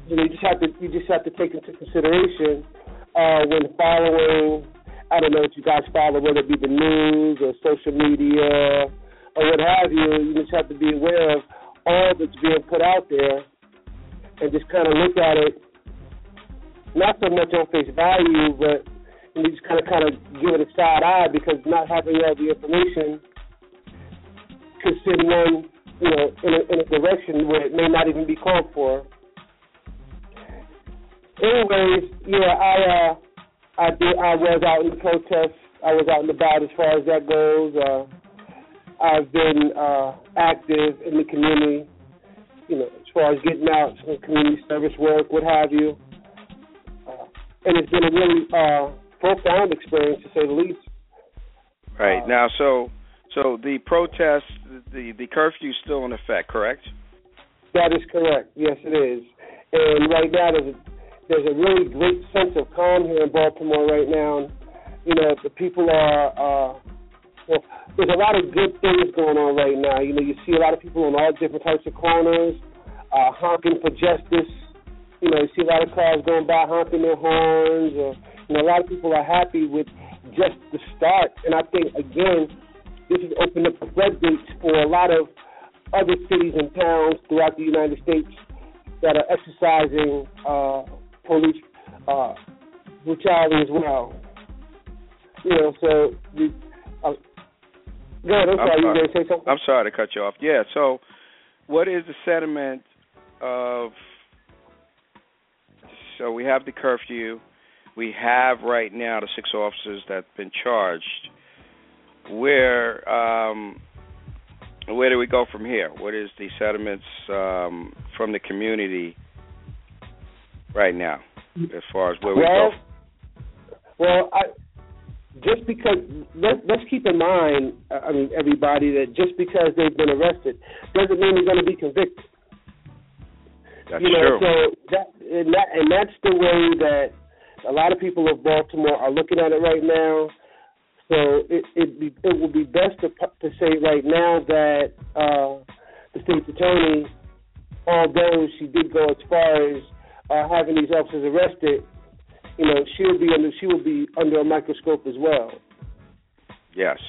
you know, you just have to you just have to take into consideration uh, when following. I don't know if you guys follow whether it be the news or social media or what have you. You just have to be aware of all that's being put out there and just kind of look at it not so much on face value, but you just kind of kind of give it a side eye because not having all the information could send one, you know, in a, in a direction where it may not even be called for. Anyways, yeah, I uh, I did. I was out in the protest. I was out and about as far as that goes. Uh, I've been uh, active in the community, you know, as far as getting out, some community service work, what have you. And it's been a really uh, profound experience, to say the least. Right Uh, now, so so the protest, the the curfew is still in effect, correct? That is correct. Yes, it is. And right now, there's a, there's a really great sense of calm here in Baltimore right now. You know, the people are. Uh, well, there's a lot of good things going on right now. You know, you see a lot of people on all different types of corners, uh, honking for justice. You know, you see a lot of cars going by honking their horns. Or, you know, a lot of people are happy with just the start. And I think again, this has opened up the floodgates for a lot of other cities and towns throughout the United States that are exercising uh, police uh, brutality as well. You know, so we. Uh, go ahead. I'm I'm sorry. You going to say something? I'm sorry to cut you off. Yeah. So, what is the sentiment of? So we have the curfew. We have right now the six officers that've been charged. Where um, where do we go from here? What is the sentiments um, from the community right now, as far as where we well, go? well, I just because let, let's keep in mind, I mean, everybody that just because they've been arrested doesn't mean they're going to be convicted. That's you know, true. so that and that and that's the way that a lot of people of Baltimore are looking at it right now. So it it be, it would be best to to say right now that uh, the state's attorney, although she did go as far as uh, having these officers arrested, you know, she'll be under she will be under a microscope as well. Yes.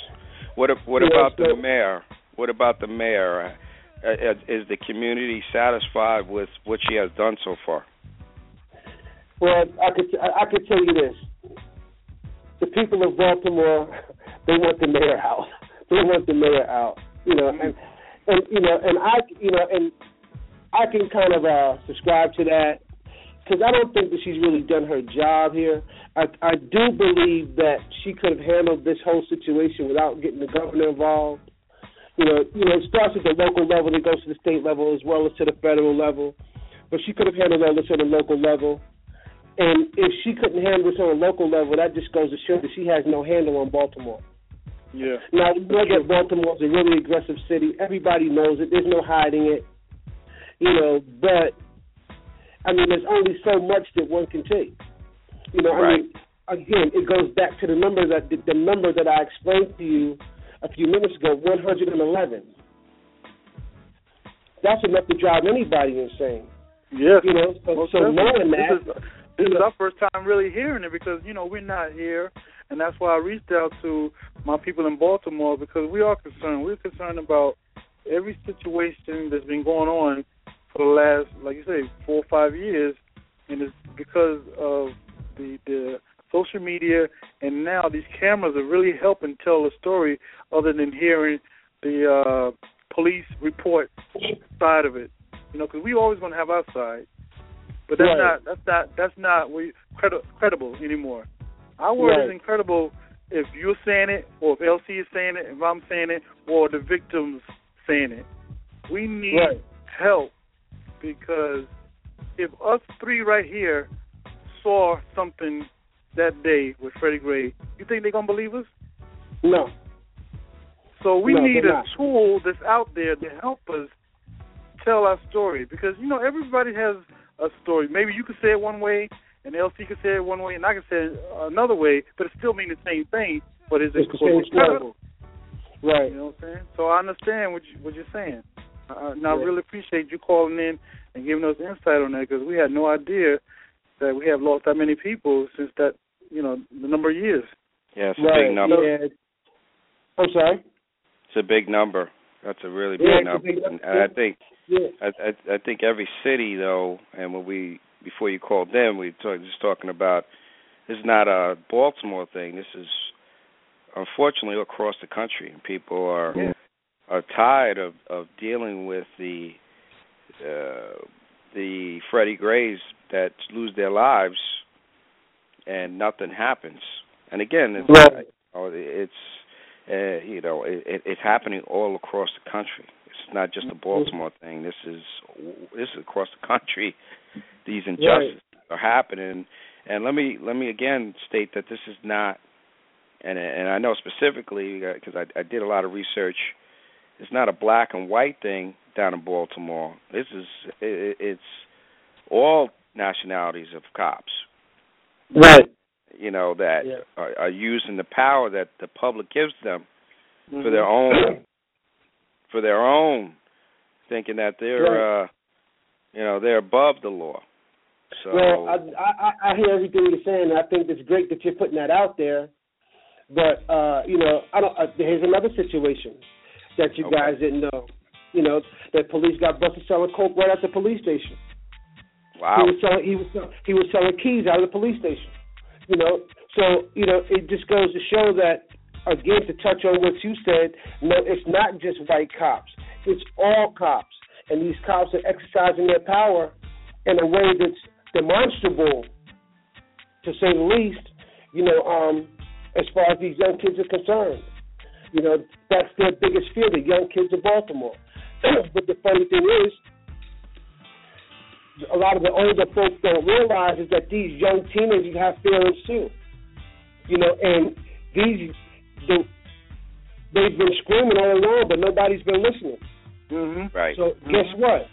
What if- what Yeah, about so- the mayor? What about the mayor? Uh, uh, is the community satisfied with what she has done so far? Well, I could I could tell you this: the people of Baltimore, they want the mayor out. They want the mayor out. You know, and and you know, and I you know, and I can kind of uh subscribe to that because I don't think that she's really done her job here. I I do believe that she could have handled this whole situation without getting the governor involved. You know, you know, it starts at the local level, it goes to the state level as well as to the federal level. But she could have handled all this on the local level. And if she couldn't handle this on a local level, that just goes to show that she has no handle on Baltimore. Yeah. Now we know that Baltimore's a really aggressive city. Everybody knows it. There's no hiding it. You know, but I mean, there's only so much that one can take. You know, I mean, again, it goes back to the number that the, the number that I explained to you a few minutes ago, 111. That's enough to drive anybody insane. Yes. You know, so, so knowing that, this is, this is our first time really hearing it because you know we're not here, and that's why I reached out to my people in Baltimore because we are concerned. We're concerned about every situation that's been going on for the last, like you say, four or five years, and it's because of the the social media and now these cameras are really helping tell the story other than hearing the uh police report side of it you know because we always going to have our side but that's Right. not that's not that's not we credi- credible anymore our word Right. is incredible if you're saying it or if lc is saying it if i'm saying it or the victims saying it we need Right. help because if us three right here saw something that day with Freddie Gray, you think they're gonna believe us? no. So we No, need a not. tool that's out there to help us tell our story because you know everybody has a story. Maybe you could say it one way, and LC could say it one way, and I could say it another way, but it still mean the same thing. But is it It's the same credible? Right. You know what I'm saying? So I understand what you, what you're saying. Uh, and I Yeah. really appreciate you calling in and giving us insight on that because we had no idea that we have lost that many people since that you know the number of years. Yeah, it's a right. big number. Yeah. I'm sorry. It's a big number. That's a really big it's a number, big and, and I think Yeah. I, I I think every city though, and when we before you called them, we were talk, just talking about this is not a Baltimore thing. This is unfortunately across the country. And people are Yeah. are tired of of dealing with the uh, the Freddie Grays that lose their lives and nothing happens. And again, it's Right. it's uh, you know it, it, it's happening all across the country. It's not just a Baltimore thing. This is this is across the country. These injustices are happening, and let me let me again state that this is not, and and I know specifically because I, I did a lot of research. It's not a black and white thing down in Baltimore. This is it, it's all nationalities of cops Right. you know that Yeah. are, are using the power that the public gives them for Mm-hmm. their own for their own thinking that they're uh you know they're above the law so Well, I, I I hear everything you're saying. and I think it's great that you're putting that out there. But uh, you know, I don't. Uh, here's another situation that you Okay. guys didn't know. You know, that police got busted selling coke right at the police station. wow He was selling. He was he was selling keys out of the police station. You know, so you know, it just goes to show that again to touch on what you said. No, it's not just white cops. It's all cops, and these cops are exercising their power in a way that's demonstrable, to say the least. You know, um, as far as these young kids are concerned. You know, that's their biggest fear, the young kids of Baltimore. but the funny thing is, a lot of the older folks don't realize is that these young teenagers have feelings too. You know, and these the, they've been screaming all along, but nobody's been listening. Mm-hmm. right So guess what?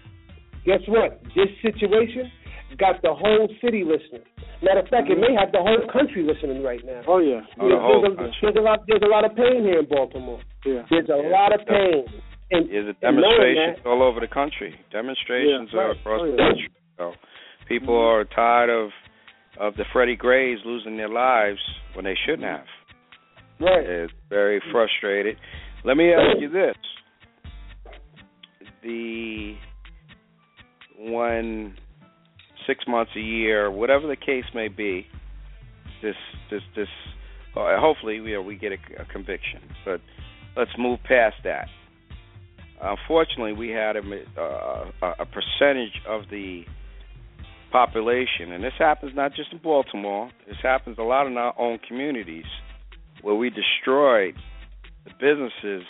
guess what? This situation got the whole city listening. Matter of fact, it may have the whole country listening right now. Oh yeah. Oh, the whole there's, a, there's a lot. There's a lot of pain here in Baltimore. Yeah. There's a Yeah. lot of pain. And, Is it and demonstrations that- all over the country? Demonstrations Yeah, are right. across Oh, the country. So people mm-hmm. are tired of of the Freddie Grays losing their lives when they shouldn't have. Right. They're very frustrated. Let me ask you this: six months a year, whatever the case may be, this this this uh, hopefully know, we get a, a conviction, but let's move past that. Unfortunately, we had a, uh, a percentage of the population, and this happens not just in Baltimore. This happens a lot in our own communities, where we destroyed the businesses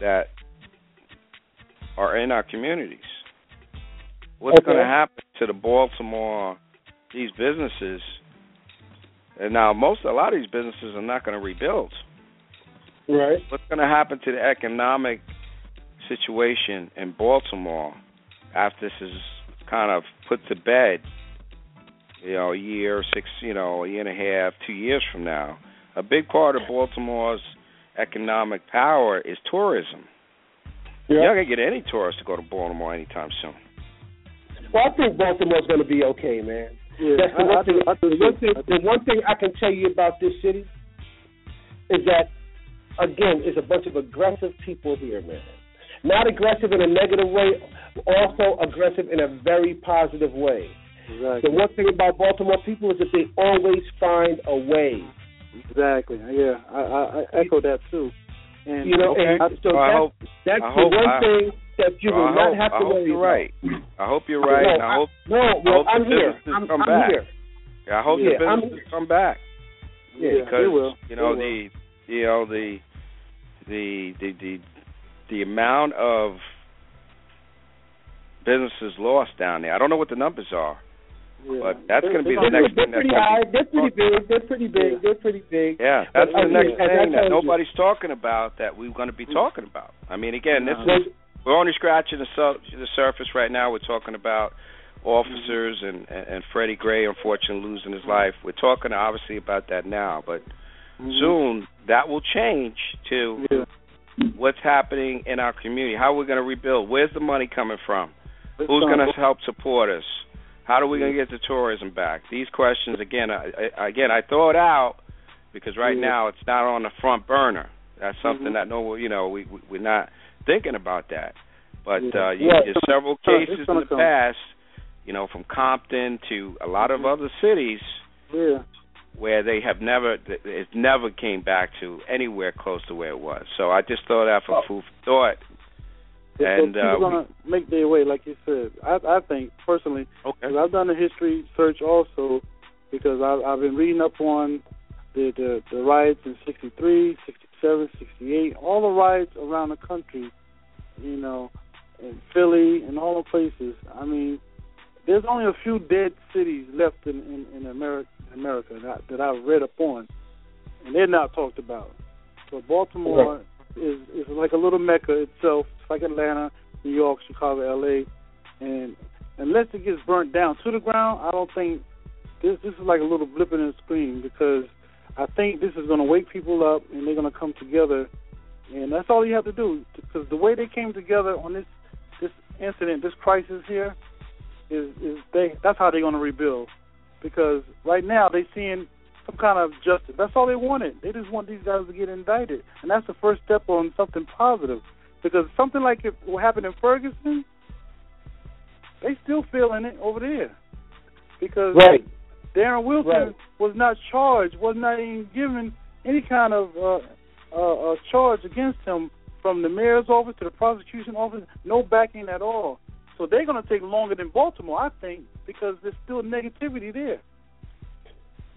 that are in our communities. What's Okay. going to happen to the Baltimore these businesses? And now most a lot of these businesses are not going to rebuild. Right. What's going to happen to the economic situation in Baltimore after this is kind of put to bed? You know, a year, six, you know, a year and a half, two years from now. A big part of Baltimore's economic power is tourism. You're not gonna get any tourists to go to Baltimore anytime soon. Well, I think Baltimore's going to be okay, man. Yeah. That's the I, one I, thing. I the one thing. The one thing I can tell you about this city is that, again, it's a bunch of aggressive people here, man. Not aggressive in a negative way, also aggressive in a very positive way. Exactly. The one thing about Baltimore people is that they always find a way. Exactly. Yeah. I, I, I echo that too. And You know, and so Well, I that's, hope- that's I the hope one I- thing that you Well, will I not hope, have I to worry you're about. right. I hope you're right, No, I hope no, I well, hope I'm here. I'm, come I'm back. here. I hope Yeah, the I'm- businesses come back yeah, because will. you know the you know the the the the the amount of businesses lost down there. I don't know what the numbers are, Yeah. but that's going to be the next They're thing that's pretty high. They're pretty big. They're pretty big. They're pretty big. Yeah, that's But, the next thing that told you- nobody's talking about that we're going to be talking about. I mean, again, this Uh-huh. is we're only scratching the, su- the surface right now. We're talking about officers and, and and Freddie Gray, unfortunately losing his life. We're talking obviously about that now, but Mhm. soon that will change to Yeah. what's happening in our community. How we're going to rebuild? Where's the money coming from? Who's going to help support us? How are we going to get the tourism back? These questions again. I, I, again, I throw it out because right Yeah. now it's not on the front burner. That's something Mhm. that no, you know, we we- we're not thinking about that. But Yeah. uh, you, Yeah, there's several cases in the come. past, you know, from Compton to a lot of Mhm. other cities Yeah. where they have never it never came back to anywhere close to where it was. So I just throw that for Oh. food for thought. Yeah, And, so uh, people gonna make their way, like you said. I I think personally, Okay. 'cause I've done a history search also, because I've I've been reading up on the the, the riots in '63, '67, '68, all the riots around the country, you know, in Philly and all the places. I mean, there's only a few dead cities left in in, in America, America that, that I've read up on, and they're not talked about. But Baltimore is is like a little mecca itself. It's like Atlanta, New York, Chicago, L.A. And unless it gets burnt down to the ground, I don't think this this is like a little blip in the screen because I think this is going to wake people up and they're going to come together. And that's all you have to do because the way they came together on this this incident, this crisis here, is is they that's how they're going to rebuild. Because right now they're seeing some kind of justice. That's all they wanted. They just want these guys to get indicted, and that's the first step on something positive. Because something like it, what happened in Ferguson, they still feeling it over there. Because Right. Darren Wilson Right. was not charged, was not even given any kind of uh, uh, uh, charge against him from the mayor's office to the prosecution office. No backing at all. So they're going to take longer than Baltimore, I think, because there's still negativity there.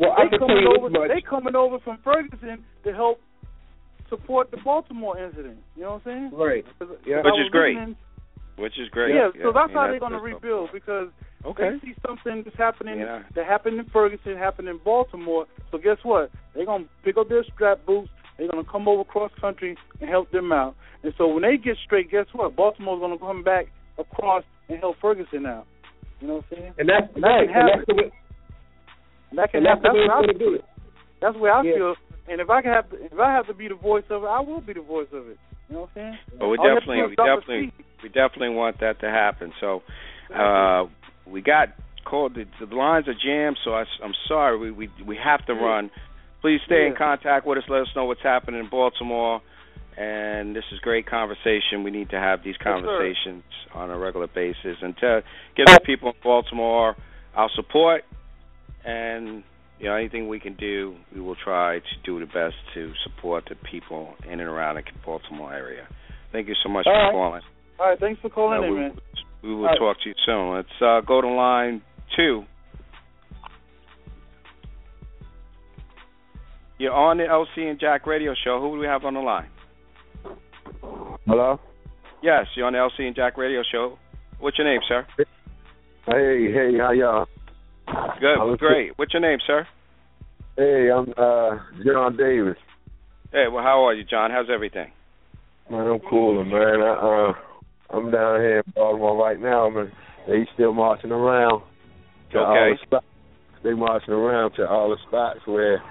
Well, I they can tell coming you over. much. They coming over from Ferguson to help support the Baltimore incident. You know what I'm saying? Right. 'Cause- Yeah. 'cause Which is great. listening- Which is great. Yeah, so that's mean, how they're going to rebuild because Okay. they see something that's happening Yeah. that happened in Ferguson, happened in Baltimore. So guess what? They're going to pick up their strap boots. They're going to come over cross country and help them out. And so when they get straight, guess what? Baltimore's going to come back across and help Ferguson out. You know what I'm saying? And that's and that right. can happen. And that's the way, And that can and that's happen. the way That's what I gonna feel. be. That's the way I Yeah. feel. And if I can have, to, if I have to be the voice of it, I will be the voice of it. You know what I'm saying? But we All you have to definitely, we definitely, we definitely want that to happen. So, uh, we got called. The, the lines are jammed, so I, am sorry. We we we have to run. Please stay in contact with us. Let us know what's happening in Baltimore. And this is great conversation. We need to have these Yes, conversations on a regular basis and to give the people in Baltimore our support. And you know, anything we can do, we will try to do the best to support the people in and around the Baltimore area. Thank you so much All for right. calling. All right, thanks for calling Uh, in, we, man. we will All right. talk to you soon. Let's uh, go to line two. You're on the LC and Jack radio show. Who do we have on the line? Hello. Yes, you're on the LC and Jack radio show. What's your name, sir? Hey, hey, how y'all? Good, great. What's your name, sir? Hey, I'm uh John Davis. Hey, well, how are you, John? How's everything? Man, I'm cool, man. I, uh, I'm down here in Baltimore right now, man. They still marching around to all the spots. They marching around to all the spots where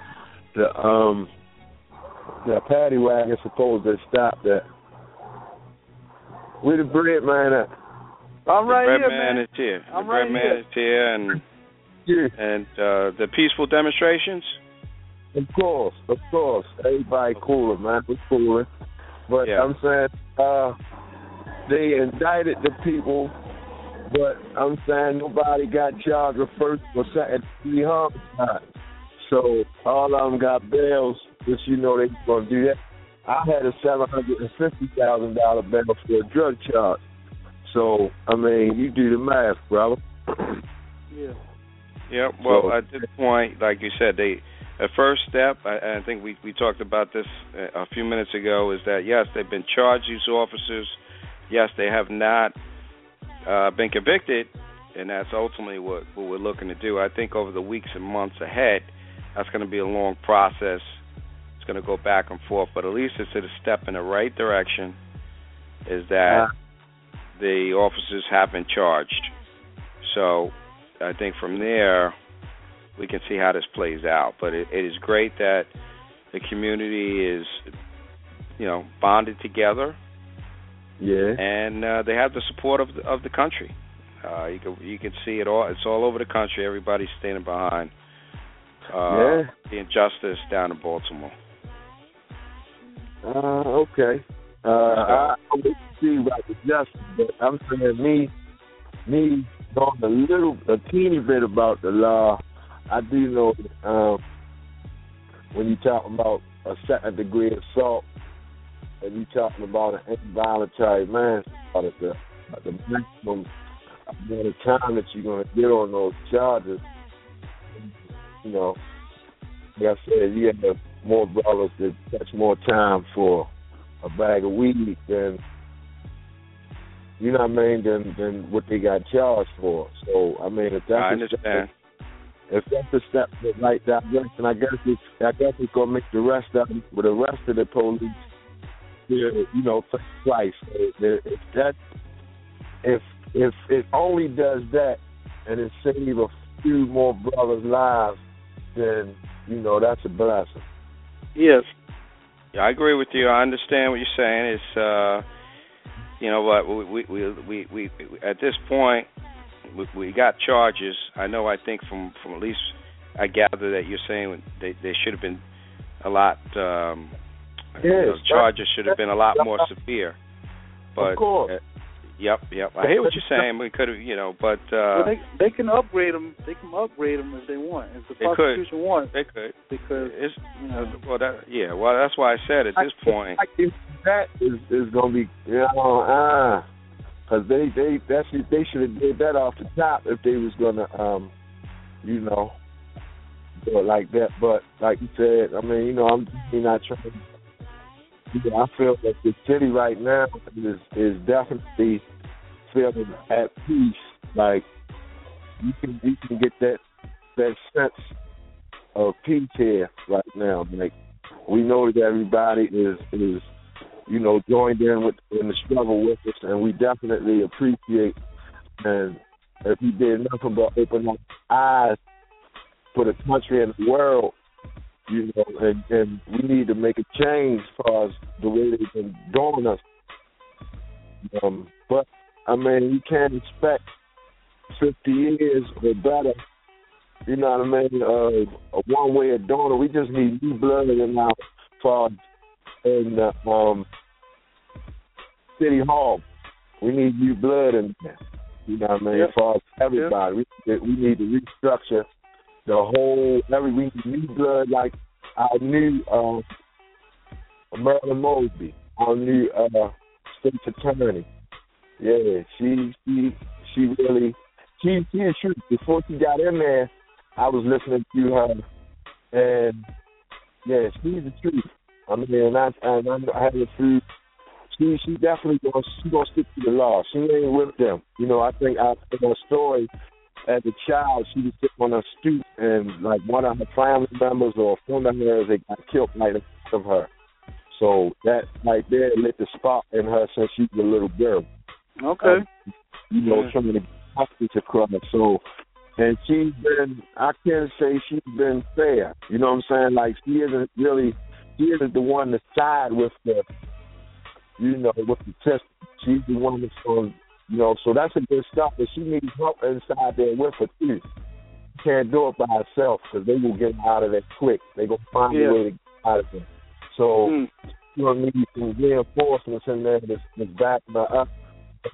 the um the paddy wagon supposed to stop at. Where the bread man at? I'm right the bread here, man, man. is here. I'm the bread right man is here, and Yeah. and uh, the peaceful demonstrations. Of course, of course. Everybody cooler, man. We cooler. But Yeah. I'm saying, uh, they indicted the people, but I'm saying nobody got charged with first or second degree homicide. So all of them got bails, just you know they gonna do that. I had a seven hundred and fifty thousand dollar bail for a drug charge. So I mean, you do the math, brother. Yeah. Yep. Well, So- at this point, like you said, they the first step. I, I think we we talked about this uh, a few minutes ago. Is that yes, they've been charged. These officers, yes, they have not uh, been convicted, and that's ultimately what what we're looking to do. I think over the weeks and months ahead, that's going to be a long process. It's going to go back and forth, but at least it's a step in the right direction. Is that the officers have been charged? So I think from there we can see how this plays out. But it, it is great that the community is, you know, bonded together, Yeah. and uh, they have the support of the, of the country. Uh, you can you can see it all. It's all over the country. Everybody's standing behind uh, Yeah. the injustice down in Baltimore. Uh, okay. Uh, I, I would see about the justice, but I'm saying me, me knowing a little, a teeny bit about the law, I do know um, when you're talking about a second degree assault, and you're talking about an involuntary manslaughter, the, the maximum amount of time that you're going to get on those charges, you know, like I said, you have more brothers that catch more time for a bag of weed than you know what I mean than than what they got charged for. So I mean if that's I a understand. step, if that's a step in the right direction, I guess it's I guess it's gonna make the rest of them, with the rest of the police, you know, twice. If if that if if it only does that and it save a few more brothers' lives, then you know that's a blessing. Yes. Yeah, I agree with you. I understand what you're saying. It's uh, you know what we we we we, we at this point we, we got charges. I know. I think from from at least I gather that you're saying they they should have been a lot. um Yes, those charges should have been a lot more severe. But of course. Yep, yep. I hear what you're saying. We could have, you know, but uh well, they they can upgrade them. They can upgrade them if they want. If the They could. prosecution wants, they could. because It's you know, well, that yeah. Well, that's why I said at this point. I that is is gonna be you know uh because they they that's they should have did that off the top if they was gonna um you know do it like that. But like you said, I mean you know I'm definitely not trying. I feel that the city right now is is definitely feeling at peace. Like you can you can get that that sense of peace here right now. Like we know that everybody is is you know joined in with in the struggle with us, and we definitely appreciate and if he did nothing but open up eyes for the country and the world, you know, and, and we need to make a change as far as the way they've been doing us. Um, but I mean, you can't expect 50 years or better. You know what I mean? Uh, a one way it. We just need new blood in our far in the um, city hall. We need new blood in there. You know what I mean? Yep. For everybody, Yep. we we need to restructure the whole. Every we need new blood, like our new um, Marilyn Mosby, our new uh, state attorney. Yeah, she she she really she she is true. Before she got in there, I was listening to her, and yeah, she's the truth. I mean, and I and I have the truth. She she definitely gonna she gonna stick to the law. She ain't with them. You know, I think I in her story as a child she was sitting on her stoop and like one of her family members or a friend of hers they got killed right in front of her. So that right there lit the spark in her since she was a little girl. Okay. Um, you know, Yeah. trying to justice across. So, and she's been, I can't say she's been fair. You know what I'm saying? Like she isn't really, she isn't the one to side with the, you know, with the test. She's the one that's going, you know. So that's a good stuff. But she needs help inside there with her too. She can't do it by herself because they will get out of there quick. They gonna find Yeah. a way to get out of there. So Mm. you know, need some reinforcements in there that's, that's backing her up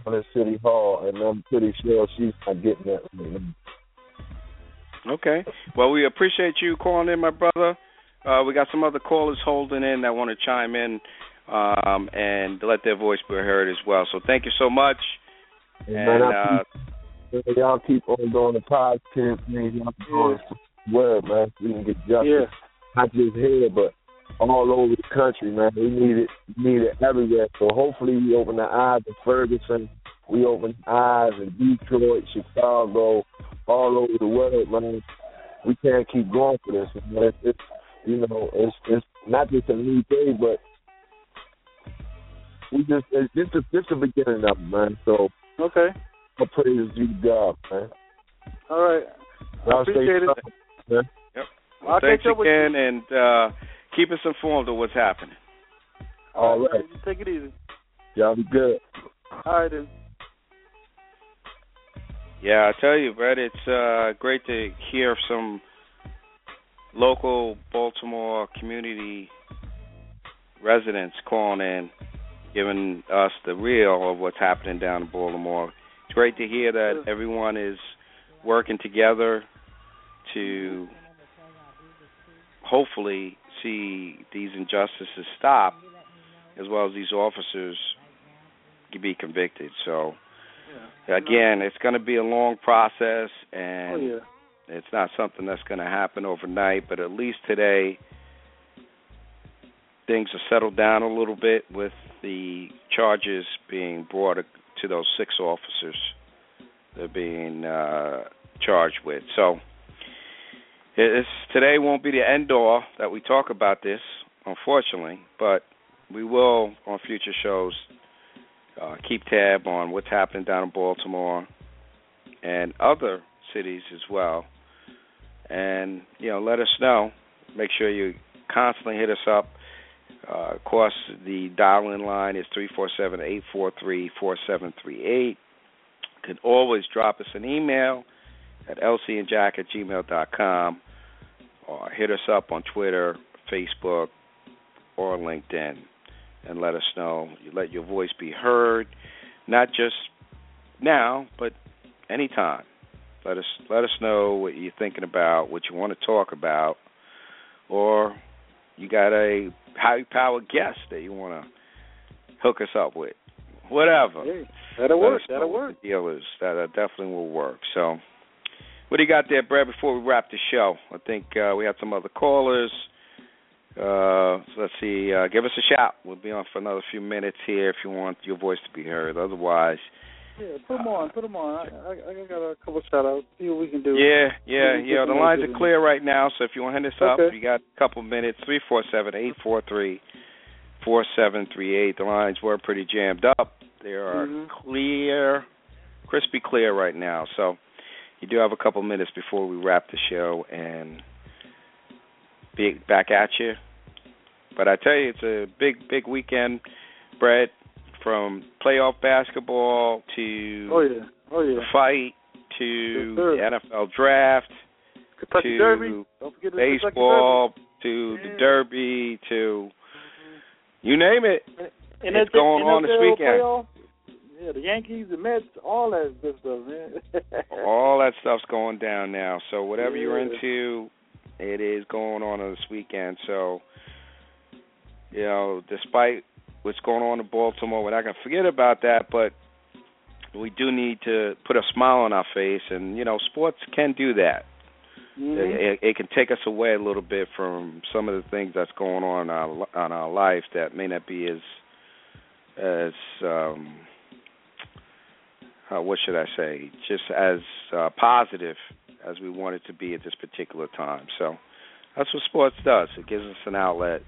on the city hall, and I'm pretty sure she's not getting that. Right now. Okay. Well, we appreciate you calling in, my brother. Uh, we got some other callers holding in that want to chime in um, and let their voice be heard as well. So thank you so much. And, And man, uh, keep, y'all keep on doing the positive things. Y'all doing word, man. We can get justice, Yeah. not just here, but all over the country, man. We need it, we need it everywhere. So hopefully, we open the eyes of Ferguson. We open the eyes in Detroit, Chicago, all over the world, man. We can't keep going for this. Man. It's, it's you know, it's it's not just a new day, but we just it's just a, just the beginning of it, man. So Okay. I praise you, God, man. All right. I Y'all stay appreciate it. strong, man. Yep. I'll Well, thanks catch up with again, and uh, keep us informed of what's happening. All right. You take it easy. Y'all be good. All right then. Yeah, I tell you, Brett, it's uh, great to hear some local Baltimore community residents calling in, giving us the real of what's happening down in Baltimore. It's great to hear that everyone is working together to hopefully see these injustices stop, as well as these officers be convicted. So again, it's going to be a long process, and Oh yeah. it's not something that's going to happen overnight. But at least today, things are settled down a little bit with the charges being brought to those six officers they're being uh, charged with. So it's, today won't be the end all that we talk about this, unfortunately, but we will on future shows uh, keep tab on what's happening down in Baltimore and other cities as well. And you know, let us know. Make sure you constantly hit us up. Uh, of course, the dial-in line is three four seven eight four three four seven three eight. You can always drop us an email at lcandjack at or hit us up on Twitter, Facebook, or LinkedIn and let us know. You let your voice be heard, not just now, but anytime. Let us let us know what you're thinking about, what you want to talk about, or you got a high powered guest that you want to hook us up with. Whatever. Hey, that'll Let work. That'll work. The deal is that, that definitely will work. So, what do you got there, Brad? Before we wrap the show, I think uh, we had some other callers. Uh, so let's see. Uh, give us a shout. We'll be on for another few minutes here if you want your voice to be heard. Otherwise, Yeah, put them on. Put them on. I, I, I got a couple shout outs. See what we can do. yeah, yeah, yeah. The lines are clear right now. So if you want to hit us up, Okay. you got a couple minutes. Three four seven eight four three four seven three eight. The lines were pretty jammed up. They are Mhm. clear crispy clear right now. So you do have a couple minutes before we wrap the show and be back at you. But I tell you, it's a big, big weekend, Brett. From playoff basketball to oh yeah, oh yeah, the fight to Yes, the NFL draft Kentucky to Derby. Don't forget the baseball to the Derby to mm-hmm. you name it. And it's going on this weekend. Playoff. Yeah, the Yankees, the Mets, all that good stuff, man. All that stuff's going down now. So whatever you're into, it is going on this weekend. So you know, despite what's going on in Baltimore, we're not gonna forget about that, but we do need to put a smile on our face and you know, sports can do that. Mhm. It, it can take us away a little bit from some of the things that's going on in our on our life that may not be as as um uh, what should I say, just as uh, positive as we want it to be at this particular time. So that's what sports does. It gives us an outlet,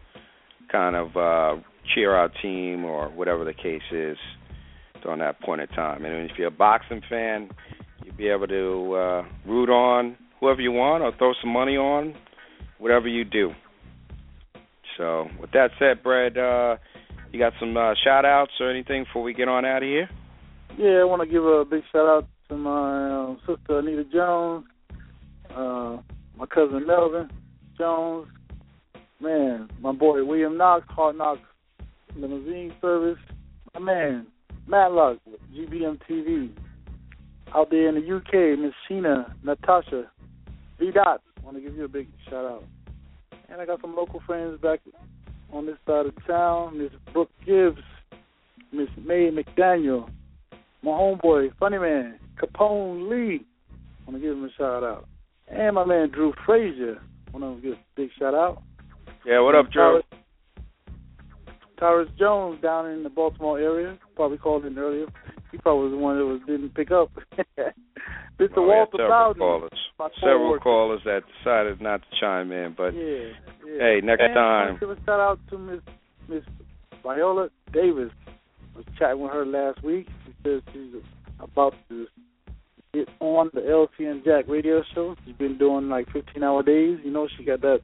kind of uh, cheer our team or whatever the case is during that point in time. And if you're a boxing fan, you'll be able to uh, root on whoever you want or throw some money on whatever you do. So with that said, Brad, uh, you got some uh, shout outs or anything before we get on out of here? Yeah, I want to give a big shout out to my uh, sister Anita Jones, uh, my cousin Melvin Jones, man, my boy William Knox, Hard Knocks Limousine Service, my man Matlock, GBM TV, out there in the UK, Miss Sheena, Natasha, V Dot. Want to give you a big shout out. And I got some local friends back on this side of town, Miss Brooke Gibbs, Miss May McDaniel, my homeboy, funny man, Capone Lee. I Want to give him a shout out. And my man Drew Frazier. Want to give a big shout out. Yeah, what up, Drew? Tyrus, Jones down in the Baltimore area. Probably called in earlier. He probably was the one that was didn't pick up. Mr. Oh, Walter several Bowden. callers. Several callers that decided not to chime in, but Yeah, yeah. hey, next and I time. Give a shout out to Miss Miss Viola Davis. I was chatting with her last week. Says she's about to get on the LC and Jack radio show. She's been doing like 15 hour days. You know, she got that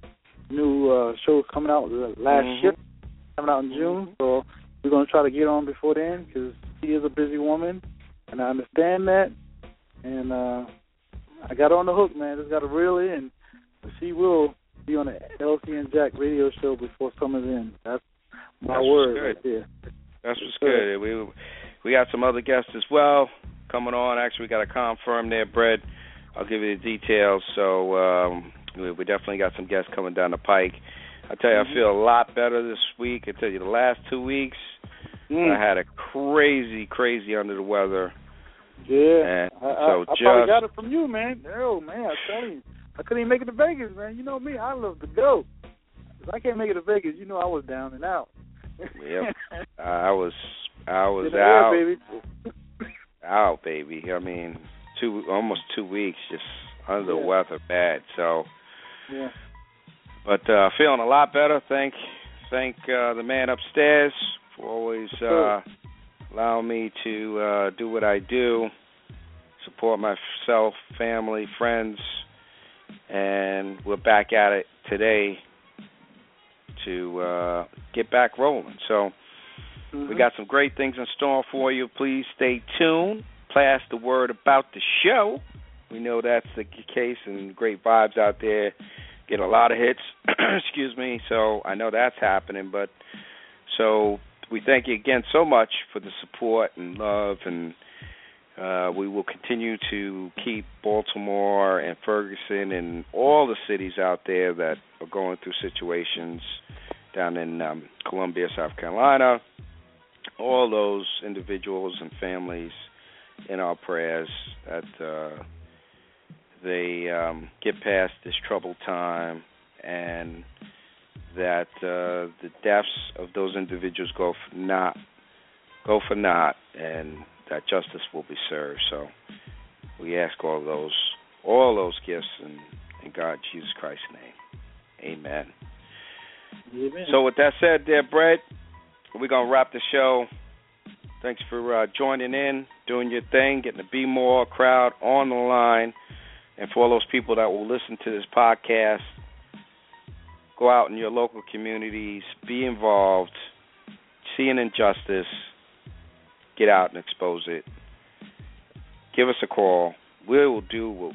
new uh show coming out, the last Mhm. ship, coming out in June. So we're gonna try to get on before then because she is a busy woman, and I understand that. And uh I got her on the hook, man. Just got to reel in. She will be on the LC and Jack radio show before summer's in. That's my That's word right there. That's what's good. We we got some other guests as well coming on. Actually, we got a confirm there, Brett. I'll give you the details. So um, we, we definitely got some guests coming down the pike. I tell you, Mhm. I feel a lot better this week. I tell you, the last two weeks Mm. I had a crazy, crazy under the weather. Yeah. And I, I, I just probably got it from you, man. Oh man, I tell you, I couldn't even make it to Vegas, man. You know me, I love to go. If I can't make it to Vegas, you know I was down and out. Yep. I was I was the air, out baby. out, baby. I mean, two almost two weeks just under the Yeah. weather, bad. So, Yeah. but uh feeling a lot better. Thank thank uh the man upstairs for always uh allowing me to uh do what I do, support myself, family, friends, and we're back at it today to uh get back rolling. So, Mm-hmm. we got some great things in store for you. Please stay tuned. Pass the word about the show. We know that's the case, and great vibes out there. Get a lot of hits. Excuse me. So I know that's happening. But so we thank you again so much for the support and love, and uh, we will continue to keep Baltimore and Ferguson and all the cities out there that are going through situations down in um, Columbia, South Carolina. All those individuals and families in our prayers that uh, they um, get past this troubled time and that uh, the deaths of those individuals go for not go for naught. And that justice will be served. So we ask all those all those gifts in, in God Jesus Christ's name. Amen. Amen. So with that said, there, Brett, we're gonna wrap the show. Thanks for uh, joining in. doing your thing, getting the Be More crowd on the line. And for all those people that will listen to this podcast, go out in your local communities, be involved, see an injustice, get out and expose it. Give us a call. We will do what,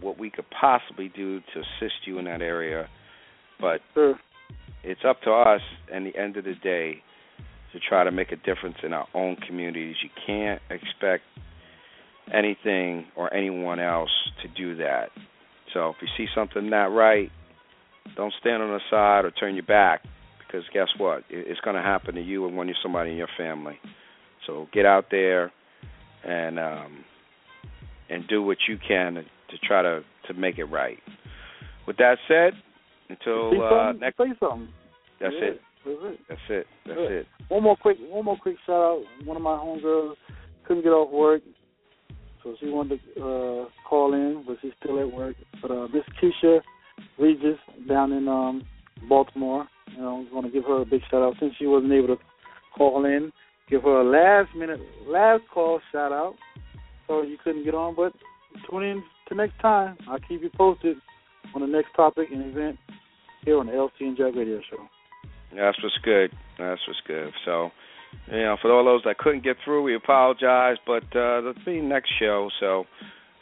what we could possibly do to assist you in that area. But sure. it's up to us, at the end of the day, to try to make a difference in our own communities. You can't expect anything or anyone else to do that. So if you see something not right, don't stand on the side or turn your back because guess what? It's going to happen to you and one of somebody in your family. So get out there and um, and do what you can to, to try to to make it right. With that said, until uh, next. Say something. That's yeah. it. That's it. That's it. That's Good. it. One more quick, one more quick shout out. One of my homegirls couldn't get off work, so she wanted to uh, call in, but she's still at work. But uh, Miss Keisha Regis down in um, Baltimore, you know, I want to give her a big shout out since she wasn't able to call in. Give her a last minute, last call shout out. So you couldn't get on, but tune in to next time. I'll keep you posted on the next topic and event here on the LC and Jack Radio Show. That's what's good. That's what's good. So, you know, for all those that couldn't get through, we apologize, but uh, there'll be next show. So,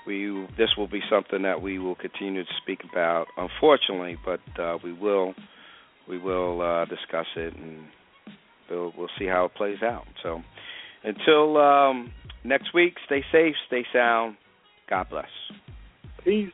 we this will be something that we will continue to speak about. Unfortunately, but uh, we will we will uh, discuss it and we'll, we'll see how it plays out. So, until um, next week, stay safe, stay sound. God bless. Peace.